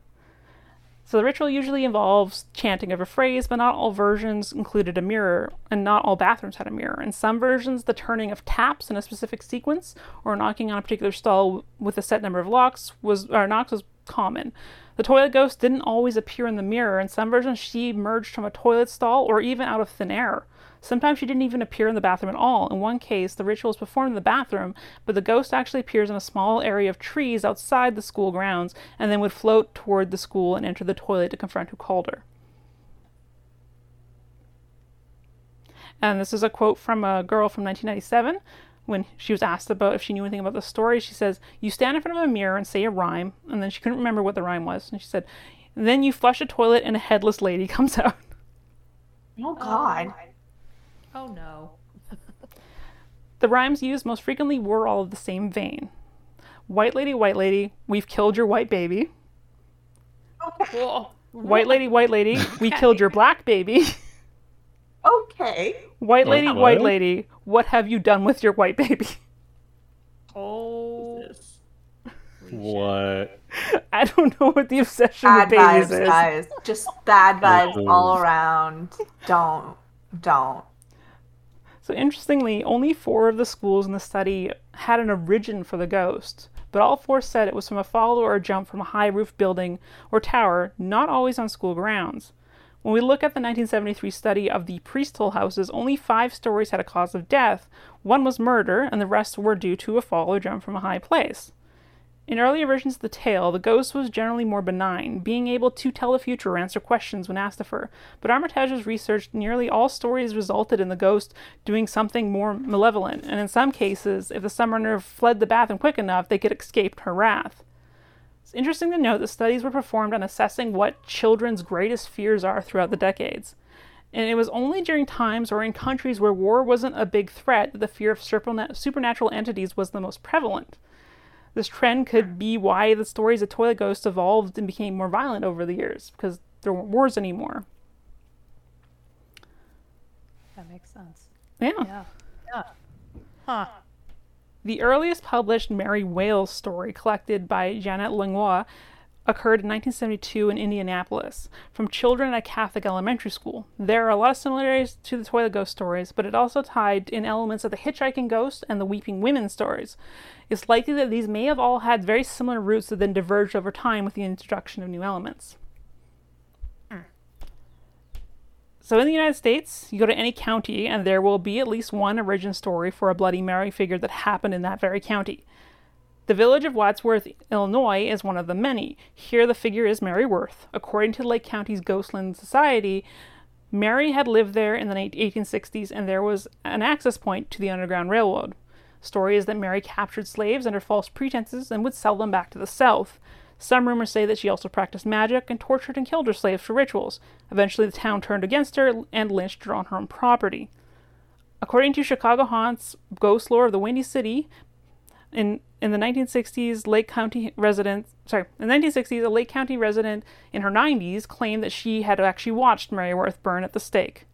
So the ritual usually involves chanting of a phrase, but not all versions included a mirror, and not all bathrooms had a mirror. In some versions, the turning of taps in a specific sequence or knocking on a particular stall with a set number of locks was or knocks was common. The toilet ghost didn't always appear in the mirror. In some versions, she emerged from a toilet stall or even out of thin air. Sometimes she didn't even appear in the bathroom at all. In one case, the ritual is performed in the bathroom, but the ghost actually appears in a small area of trees outside the school grounds and then would float toward the school and enter the toilet to confront who called her. And this is a quote from a girl from 1997 when she was asked about if she knew anything about the story. She says, You stand in front of a mirror and say a rhyme, and then she couldn't remember what the rhyme was. And she said, Then you flush a toilet and a headless lady comes out. Oh God. Oh no. The rhymes used most frequently were all of the same vein. White lady, white lady, we've killed your white baby. Whoa. White lady, white lady, we killed your black baby. Okay. White lady, white lady, what have you done with your white baby? Oh. What? I don't know what the obsession Bad with babies vibes, is. guys. Just bad vibes Oh. all around. Don't. Don't. So interestingly, only four of the schools in the study had an origin for the ghost, but all four said it was from a fall or a jump from a high roof building or tower, not always on school grounds. When we look at the 1973 study of the Priest Hole houses, only five stories had a cause of death. One was murder, and the rest were due to a fall or jump from a high place. In earlier versions of the tale, the ghost was generally more benign, being able to tell the future or answer questions when asked of her. But Armitage's research nearly all stories resulted in the ghost doing something more malevolent, and in some cases, if the summoner fled the bathroom quick enough, they could escape her wrath. It's interesting to note that studies were performed on assessing what children's greatest fears are throughout the decades. And it was only during times or in countries where war wasn't a big threat that the fear of supernatural entities was the most prevalent. This trend could be why the stories of toilet ghosts evolved and became more violent over the years, because there weren't wars anymore. That makes sense. Yeah. Yeah. Yeah. Huh. The earliest published Mary Wales story, collected by Janet Langlois, occurred in 1972 in Indianapolis from children at a Catholic elementary school. There are a lot of similarities to the toilet ghost stories, but it also tied in elements of the hitchhiking ghost and the weeping women stories. It's likely that these may have all had very similar roots that then diverged over time with the introduction of new elements. So in the United States, you go to any county and there will be at least one origin story for a Bloody Mary figure that happened in that very county. The village of Wadsworth, Illinois is one of the many. Here the figure is Mary Worth. According to Lake County's Ghostland Society, Mary had lived there in the 1860s and there was an access point to the Underground Railroad. Story is that Mary captured slaves under false pretenses and would sell them back to the South. Some rumors say that she also practiced magic and tortured and killed her slaves for rituals. Eventually, the town turned against her and lynched her on her own property. According to Chicago Haunts Ghost Lore of the Windy City, in in the 1960s, Lake County resident, sorry, in the 1960s, a Lake County resident in her 90s claimed that she had actually watched Mary Worth burn at the stake.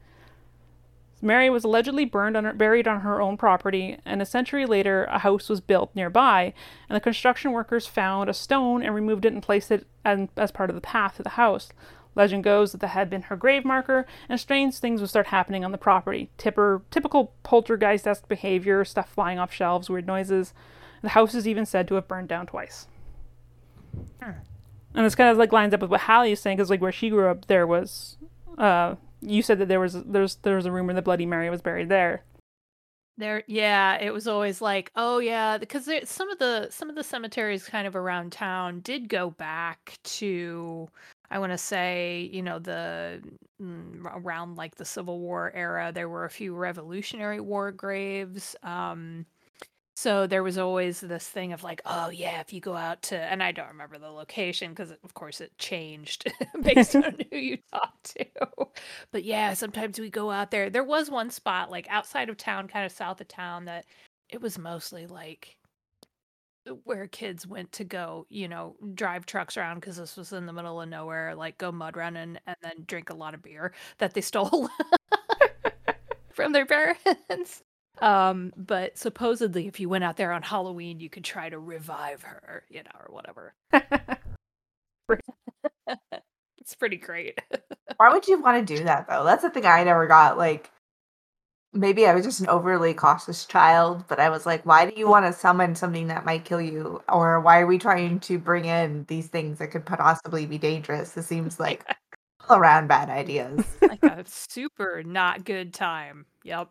Mary was allegedly burned on her, buried on her own property, and a century later, a house was built nearby, and the construction workers found a stone and removed it and placed it as, as part of the path to the house. Legend goes that that had been her grave marker, and strange things would start happening on the property. Tipper, typical poltergeist-esque behavior, stuff flying off shelves, weird noises. The house is even said to have burned down twice. And this kind of like lines up with what Halli is saying, because like where she grew up, there was, uh, you said that there was there's there was a rumor that Bloody Mary was buried there. There, yeah, it was always like, oh yeah, because there, some of the some of the cemeteries kind of around town did go back to, I want to say, you know, the mm, around like the Civil War era. There were a few Revolutionary War graves. Um, so there was always this thing of like, oh yeah, if you go out to, and I don't remember the location because of course it changed based on who you talked to. But yeah, sometimes we go out there. There was one spot like outside of town, kind of south of town, that it was mostly like where kids went to go, you know, drive trucks around because this was in the middle of nowhere, like go mud running and then drink a lot of beer that they stole from their parents. Um, but supposedly, if you went out there on Halloween, you could try to revive her, you know, or whatever. it's pretty great. Why would you want to do that though? That's the thing I never got. Like, maybe I was just an overly cautious child, but I was like, why do you want to summon something that might kill you? Or why are we trying to bring in these things that could possibly be dangerous? This seems like all around bad ideas. like a super not good time. Yep.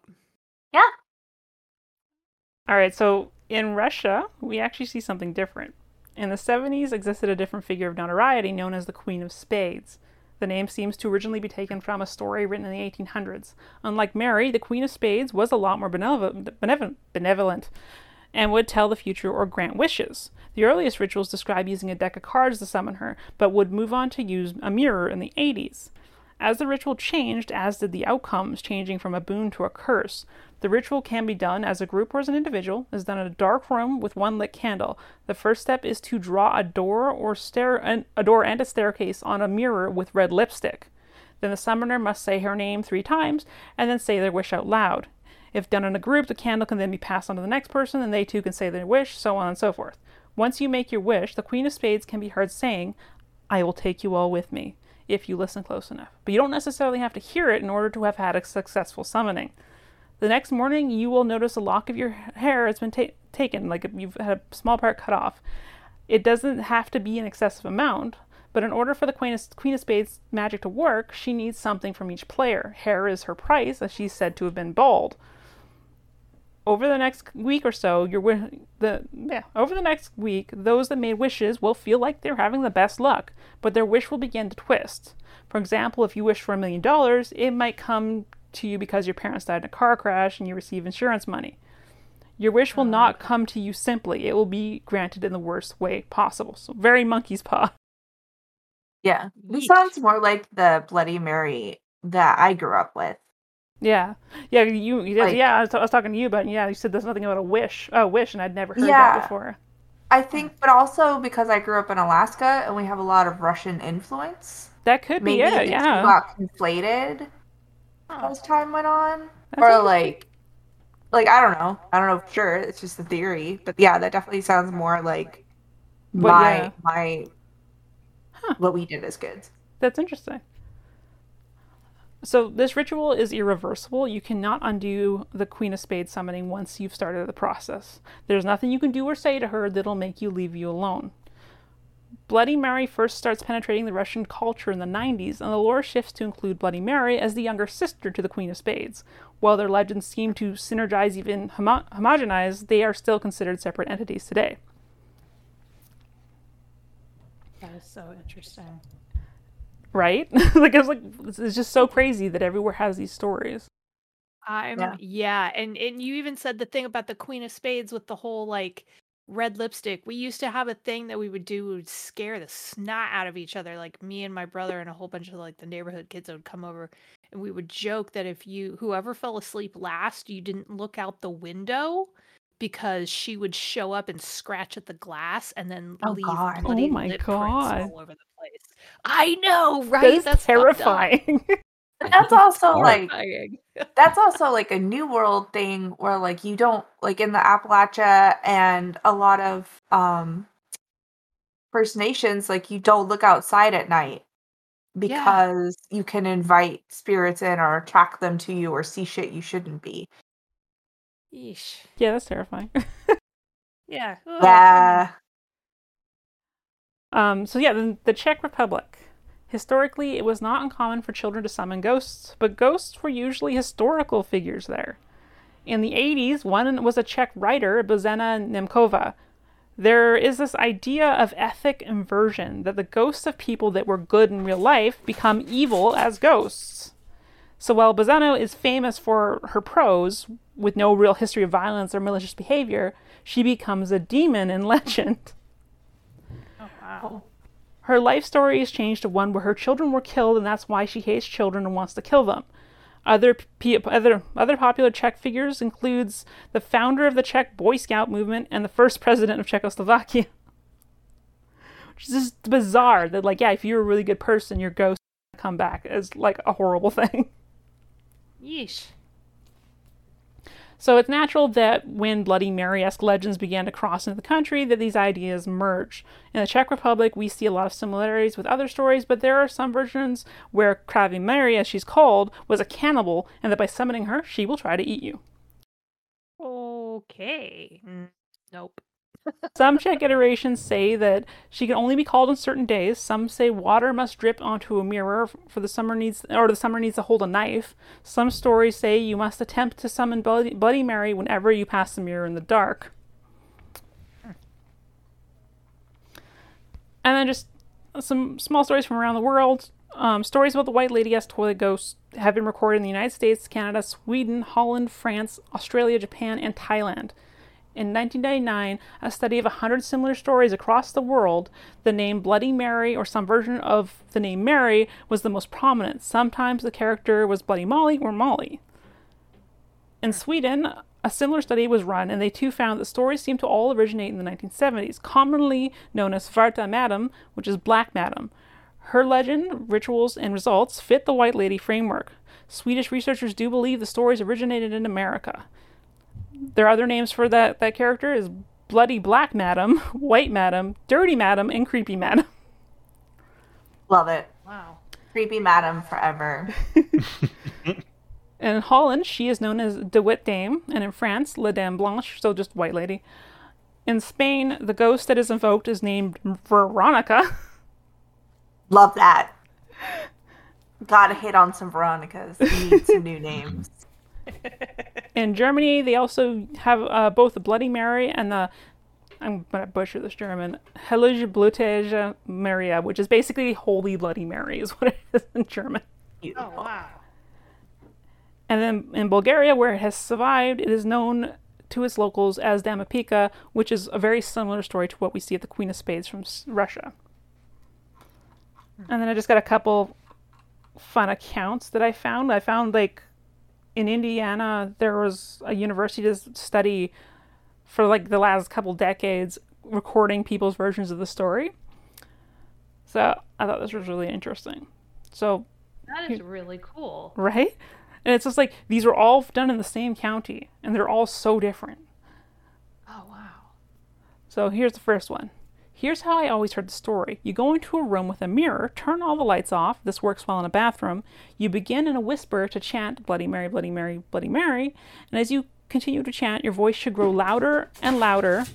All right, so in Russia, we actually see something different. In the 70s existed a different figure of notoriety known as the Queen of Spades. The name seems to originally be taken from a story written in the 1800s. Unlike Mary, the Queen of Spades was a lot more benevolent, and would tell the future or grant wishes. The earliest rituals describe using a deck of cards to summon her, but would move on to use a mirror in the 80s. As the ritual changed, as did the outcomes, changing from a boon to a curse. The ritual can be done as a group or as an individual. It is done in a dark room with one lit candle. The first step is to draw a door or stair a door and a staircase on a mirror with red lipstick. Then the summoner must say her name three times and then say their wish out loud. If done in a group, the candle can then be passed on to the next person, and they too can say their wish, so on and so forth. Once you make your wish, the Queen of Spades can be heard saying, I will take you all with me if you listen close enough. But you don't necessarily have to hear it in order to have had a successful summoning. The next morning, you will notice a lock of your hair has been ta- taken, like you've had a small part cut off. It doesn't have to be an excessive amount, but in order for the Queen of, Queen of Spades magic to work, she needs something from each player. Hair is her price, as she's said to have been bald. Over the next week or so, your the yeah, over the next week, those that made wishes will feel like they're having the best luck, but their wish will begin to twist. For example, if you wish for a million dollars, it might come to you because your parents died in a car crash and you receive insurance money. Your wish will not oh. come to you simply. It will be granted in the worst way possible. So very monkey's paw. Yeah. This sounds more like the Bloody Mary that I grew up with. Yeah, yeah. You, you Like- yeah. I was, I was talking to you, about yeah, you said there's nothing about a wish. Oh, wish, and I'd never heard Yeah. that before. I think, but also because I grew up in Alaska and we have a lot of Russian influence. That could be Maybe it. the two Yeah. got conflated Huh. as time went on, That's or like, like I don't know. I don't know for sure. It's just a theory, but yeah, that definitely sounds more like But my yeah. my Huh. what we did as kids. That's interesting. So this ritual is irreversible. You cannot undo the Queen of Spades summoning once you've started the process. There's nothing you can do or say to her that'll make you leave you alone. Bloody Mary first starts penetrating the Russian culture in the 90s, and the lore shifts to include Bloody Mary as the younger sister to the Queen of Spades. While their legends seem to synergize, even homo- homogenize, they are still considered separate entities today. That is so interesting. Right? like, it's like it's just so crazy that everywhere has these stories. I'm Yeah. yeah. and and you even said the thing about the Queen of Spades with the whole like red lipstick. We used to have a thing that we would do we would scare the snot out of each other. Like me and my brother and a whole bunch of like the neighborhood kids that would come over and we would joke that if you whoever fell asleep last, you didn't look out the window because she would show up and scratch at the glass and then Oh, leave God. Oh bloody Oh my lip prints all over the place. I know, right? that is That's terrifying. But that's also like that's also like a new world thing where like you don't like in the Appalachia and a lot of um First Nations like you don't look outside at night because you can invite spirits in or attract them to you or see shit you shouldn't be. Yeesh. yeah, that's terrifying. Yeah. Yeah. Um, so yeah, the, the Czech Republic. Historically, it was not uncommon for children to summon ghosts, but ghosts were usually historical figures there. In the 80s, one was a Czech writer, Bozena Nemcova. There is this idea of ethic inversion that the ghosts of people that were good in real life become evil as ghosts. So while Bozena is famous for her prose, with no real history of violence or malicious behavior, she becomes a demon in legend. Oh, wow. Her life story is changed to one where her children were killed, and that's why she hates children and wants to kill them. Other other other popular Czech figures includes the founder of the Czech Boy Scout movement and the first president of Czechoslovakia. Which is just bizarre that like yeah, if you're a really good person, your ghost come back as like a horrible thing. Yeesh. So it's natural that when Bloody Mary-esque legends began to cross into the country, that these ideas merged. In the Czech Republic, we see a lot of similarities with other stories, but there are some versions where Kravi Mary, as she's called, was a cannibal, and that by summoning her, she will try to eat you. Okay. Mm, Nope. Some Czech iterations say that she can only be called on certain days. Some say water must drip onto a mirror for the summer needs, or the summer needs to hold a knife. Some stories say you must attempt to summon Bloody, Mary whenever you pass the mirror in the dark. And then just some small stories from around the world. Um, stories about the White Lady as toilet ghosts have been recorded in the United States, Canada, Sweden, Holland, France, Australia, Japan, and Thailand. In 1999, a study of 100 similar stories across the world, the name Bloody Mary or some version of the name Mary was the most prominent. Sometimes the character was Bloody Molly or Molly. In hmm. Sweden, a similar study was run, and they too found that stories seem to all originate in the 1970s, commonly known as Svarta Madam, which is Black Madam. Her legend, rituals, and results fit the White Lady framework. Swedish researchers do believe the stories originated in America. Their other names for that, that character is Bloody Black Madam, White Madam, Dirty Madam, and Creepy Madam. Love it. Wow. Creepy madam forever. In Holland, she is known as De Wit Dame, and in France, La Dame Blanche, so just White Lady. In Spain, the ghost that is invoked is named Veronica. Love that. Gotta hit on some Veronicas. We need some new names. In Germany, they also have uh, both the Bloody Mary and the I'm gonna butcher this German Heilige Blutige Maria, which is basically Holy Bloody Mary, is what it is in German. Oh wow. And then in Bulgaria, where it has survived, it is known to its locals as Damapika, which is a very similar story to what we see at the Queen of Spades from Russia. And then I just got a couple fun accounts that I found. I found like in Indiana, there was a university to study for like the last couple decades recording people's versions of the story. So I thought this was really interesting. So That is really cool. right? And it's just like these were all done in the same county, and they're all so different. Oh wow. So here's the first one. Here's how I always heard the story. You go into a room with a mirror, turn all the lights off. This works well in a bathroom. You begin in a whisper to chant Bloody Mary, Bloody Mary, Bloody Mary. And as you continue to chant, your voice should grow louder and louder.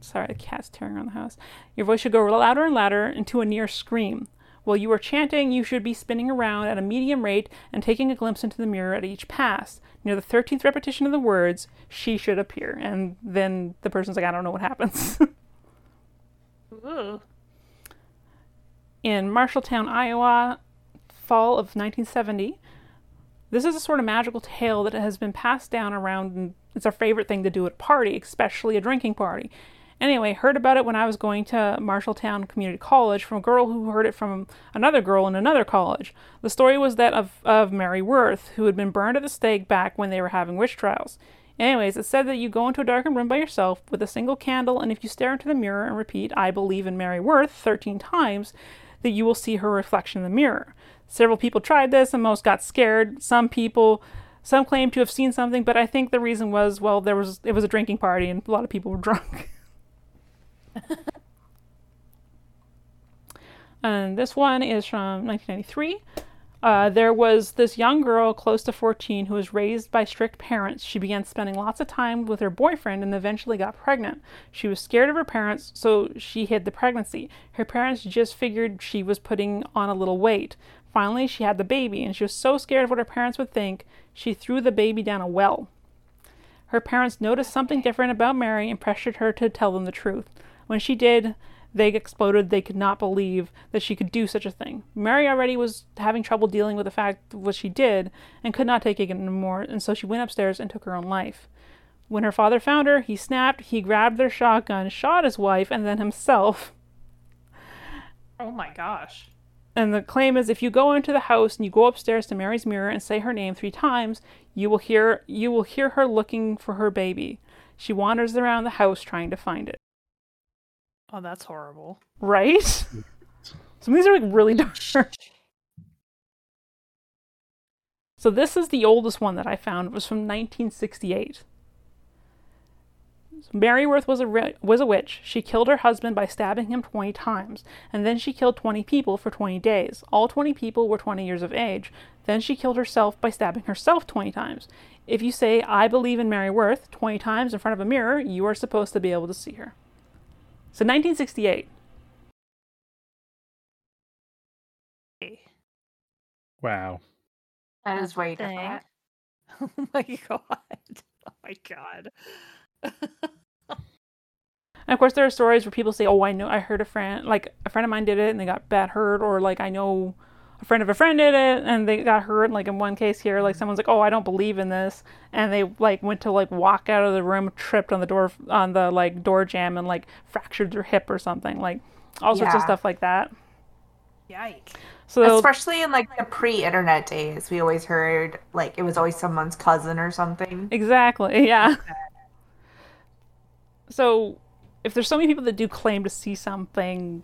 Sorry, the cat's tearing around the house. Your voice should go louder and louder into a near scream. While you are chanting, you should be spinning around at a medium rate and taking a glimpse into the mirror at each pass. Near the 13th repetition of the words, she should appear. And then the person's like, I don't know what happens. Ooh. in Marshalltown, Iowa, fall of 1970. This is a sort of magical tale that has been passed down around, and it's our favorite thing to do at a party, especially a drinking party. Anyway, heard about it when I was going to Marshalltown Community College from a girl who heard it from another girl in another college. The story was that of, of Mary Worth, who had been burned at the stake back when they were having witch trials. Anyways, it said that you go into a darkened room by yourself with a single candle, and if you stare into the mirror and repeat, I believe in Mary Worth 13 times, that you will see her reflection in the mirror. Several people tried this, and most got scared. Some people, some claimed to have seen something, but I think the reason was, well, there was it was a drinking party, and a lot of people were drunk. and this one is from 1993. Uh, there was this young girl close to 14 who was raised by strict parents. She began spending lots of time with her boyfriend and eventually got pregnant. She was scared of her parents, so she hid the pregnancy. Her parents just figured she was putting on a little weight. Finally, she had the baby, and she was so scared of what her parents would think, she threw the baby down a well. Her parents noticed something different about Mary and pressured her to tell them the truth. When she did, they exploded. They could not believe that she could do such a thing. Mary already was having trouble dealing with the fact of what she did and could not take it anymore, and so she went upstairs and took her own life. When her father found her, he snapped, he grabbed their shotgun, shot his wife, and then himself. Oh my gosh. And the claim is if you go into the house and you go upstairs to Mary's mirror and say her name three times, you will hear you will hear her looking for her baby. She wanders around the house trying to find it. Oh, that's horrible. Right? Some of these are like really dark. So this is the oldest one that I found. It was from 1968. So Mary Worth was a ri- was a witch. She killed her husband by stabbing him 20 times, and then she killed 20 people for 20 days. All 20 people were 20 years of age. Then she killed herself by stabbing herself 20 times. If you say I believe in Mary Worth 20 times in front of a mirror, you are supposed to be able to see her. So 1968. Wow. That is way different. Oh my god. Oh my god. And of course, there are stories where people say, "Oh, I know, I heard a friend, like a friend of mine did it, and they got bad hurt," or like I know a friend of a friend did it, and they got hurt. Like in one case here, like mm-hmm. someone's like, "Oh, I don't believe in this," and they like went to like walk out of the room, tripped on the door on the like door jam, and like fractured their hip or something, like all sorts of stuff like that. Yikes. So Especially in like the pre-internet days, we always heard like it was always someone's cousin or something. Exactly. Yeah. So, if there's so many people that do claim to see something,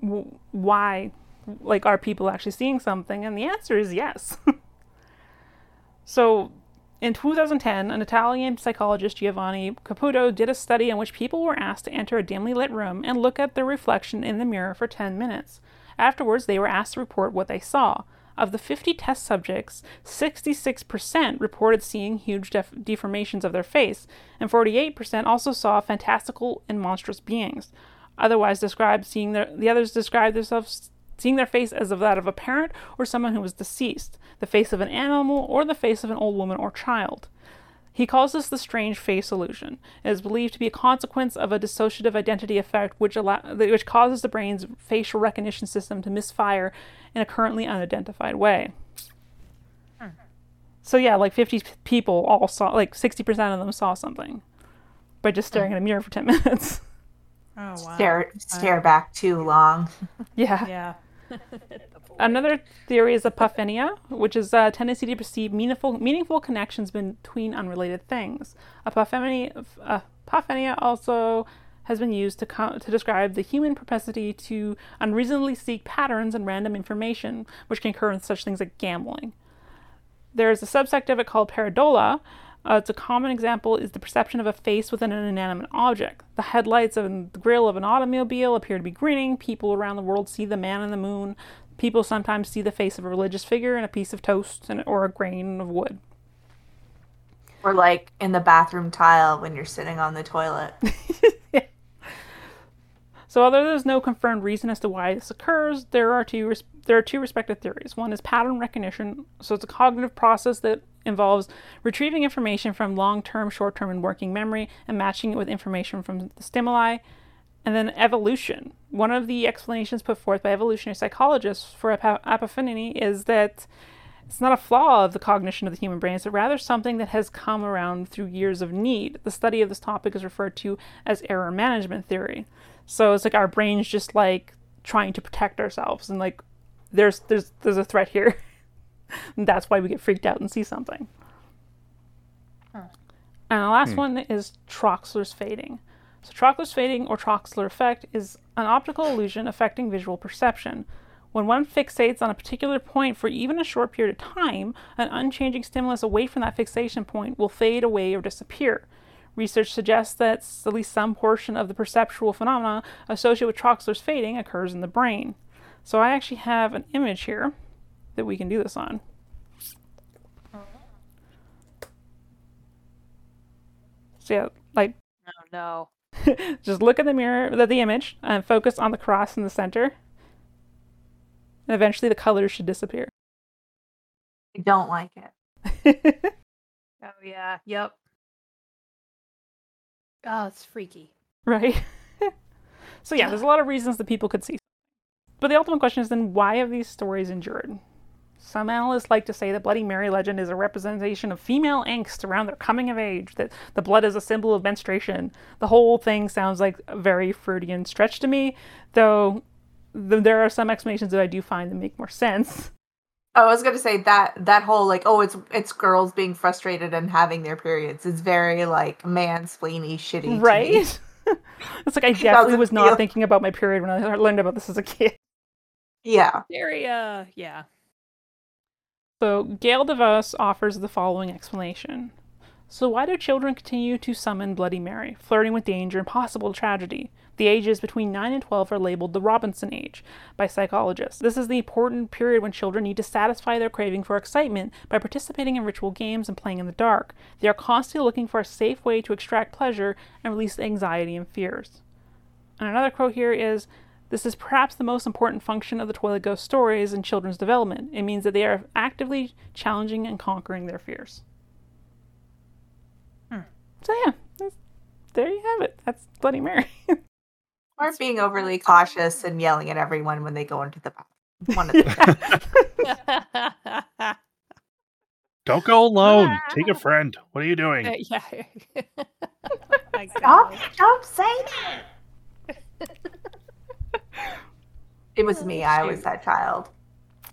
why, like, are people actually seeing something? And the answer is yes. so, in 2010, an Italian psychologist, Giovanni Caputo, did a study in which people were asked to enter a dimly lit room and look at their reflection in the mirror for 10 minutes. Afterwards, they were asked to report what they saw. Of the 50 test subjects, 66% reported seeing huge def- deformations of their face, and 48% also saw fantastical and monstrous beings. Otherwise, described seeing their the others described themselves seeing their face as of that of a parent or someone who was deceased, the face of an animal, or the face of an old woman or child. He calls this the strange face illusion. It is believed to be a consequence of a dissociative identity effect which, allow- which causes the brain's facial recognition system to misfire in a currently unidentified way. So yeah, like 50 people all saw, like 60% of them saw something by just staring at a mirror for 10 minutes. Oh wow. Stare stare back too long. yeah. Yeah. Another theory is apophenia, which is a tendency to perceive meaningful, meaningful connections between unrelated things. Apophenia, apophenia also has been used to, to describe the human propensity to unreasonably seek patterns and random information, which can occur in such things like gambling. There is a subsect of it called pareidolia. Uh, it's a common example is the perception of a face within an inanimate object. The headlights and the grill of an automobile appear to be grinning. People around the world see the man in the moon. People sometimes see the face of a religious figure in a piece of toast and, or a grain of wood. Or like in the bathroom tile when you're sitting on the toilet. So, although there's no confirmed reason as to why this occurs, there are two res- there are two respective theories. One is pattern recognition. So, it's a cognitive process that involves retrieving information from long-term, short-term, and working memory and matching it with information from the stimuli. And then evolution. One of the explanations put forth by evolutionary psychologists for ap- apopheny is that it's not a flaw of the cognition of the human brain, but rather something that has come around through years of need. The study of this topic is referred to as error management theory. So it's like our brains just like trying to protect ourselves and like there's there's there's a threat here. and that's why we get freaked out and see something. And the last hmm. one is Troxler's fading. So Troxler's fading or Troxler effect is an optical illusion affecting visual perception. When one fixates on a particular point for even a short period of time, an unchanging stimulus away from that fixation point will fade away or disappear. Research suggests that at least some portion of the perceptual phenomena associated with Troxler's fading occurs in the brain. So I actually have an image here that we can do this on. So yeah, like Oh no. just look at the mirror, the, the image, and focus on the cross in the center. And eventually the colors should disappear. I don't like it. Oh yeah. Yep. Oh, it's freaky. right? so yeah, there's a lot of reasons that people could see. But the ultimate question is then why have these stories endured? Some analysts like to say the Bloody Mary legend is a representation of female angst around their coming of age, that the blood is a symbol of menstruation. The whole thing sounds like a very Freudian stretch to me, though th- there are some explanations that I do find that make more sense. I was gonna say that that whole like oh it's it's girls being frustrated and having their periods is very like mansplainy shitty. to me. Right? it's like I definitely was not feel- thinking about my period when I learned about this as a kid. Yeah. Very uh yeah. So, Gail DeVos offers the following explanation. So, why do children continue to summon Bloody Mary, flirting with danger and possible tragedy? The ages between 9 and 12 are labeled the Robinson age by psychologists. This is the important period when children need to satisfy their craving for excitement by participating in ritual games and playing in the dark. They are constantly looking for a safe way to extract pleasure and release anxiety and fears. And another quote here is This is perhaps the most important function of the Twilight Ghost stories in children's development. It means that they are actively challenging and conquering their fears. Hmm. So, yeah, there you have it. That's Bloody Mary. Or being overly cautious and yelling at everyone when they go into the bathroom. One of the Don't go alone. Take a friend. What are you doing? Uh, yeah. I Stop! know. Don't say that. It was me. I was that child.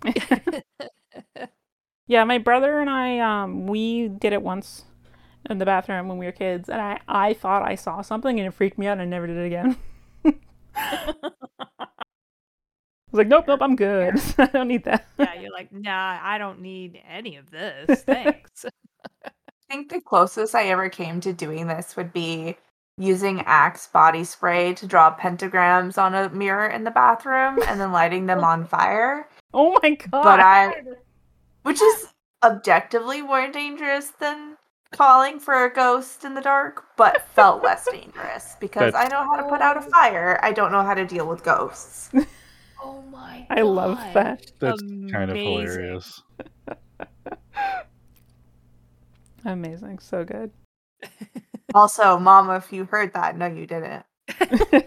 Yeah, my brother and I, um, we did it once in the bathroom when we were kids, and I, I thought I saw something and it freaked me out and I never did it again. I was like, nope, nope, I'm good. I don't need that. yeah, you're like, nah, I don't need any of this. Thanks. I think the closest I ever came to doing this would be using Axe body spray to draw pentagrams on a mirror in the bathroom and then lighting them on fire, Oh my god. But I- which is objectively more dangerous than calling for a ghost in the dark, but felt less dangerous because I know how to put out a fire. I don't know how to deal with ghosts. oh my I love that. That's kind of hilarious. Amazing. So good. Also, Mama, if you heard that, no, you didn't.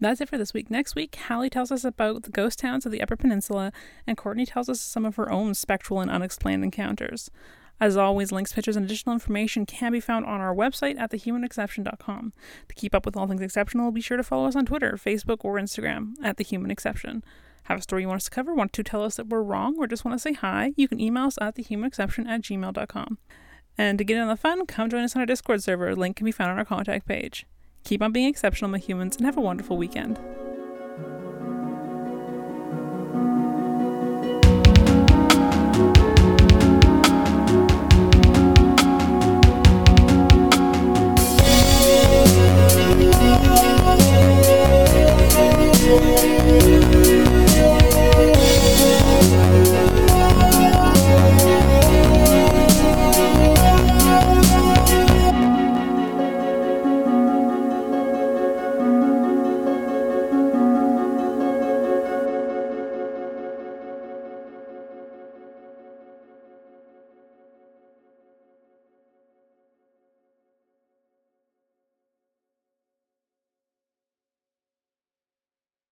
That's it for this week. Next week, Halli tells us about the ghost towns of the Upper Peninsula, and Courtney tells us some of her own spectral and unexplained encounters. As always, links, pictures, and additional information can be found on our website at thehumanexception.com. To keep up with all things exceptional, be sure to follow us on Twitter, Facebook, or Instagram at The Human Exception. Have a story you want us to cover, want to tell us that we're wrong, or just want to say hi, you can email us at thehumanexception at gmail.com. And to get in on the fun, come join us on our Discord server. Link can be found on our contact page. Keep on being exceptional, my humans, and have a wonderful weekend.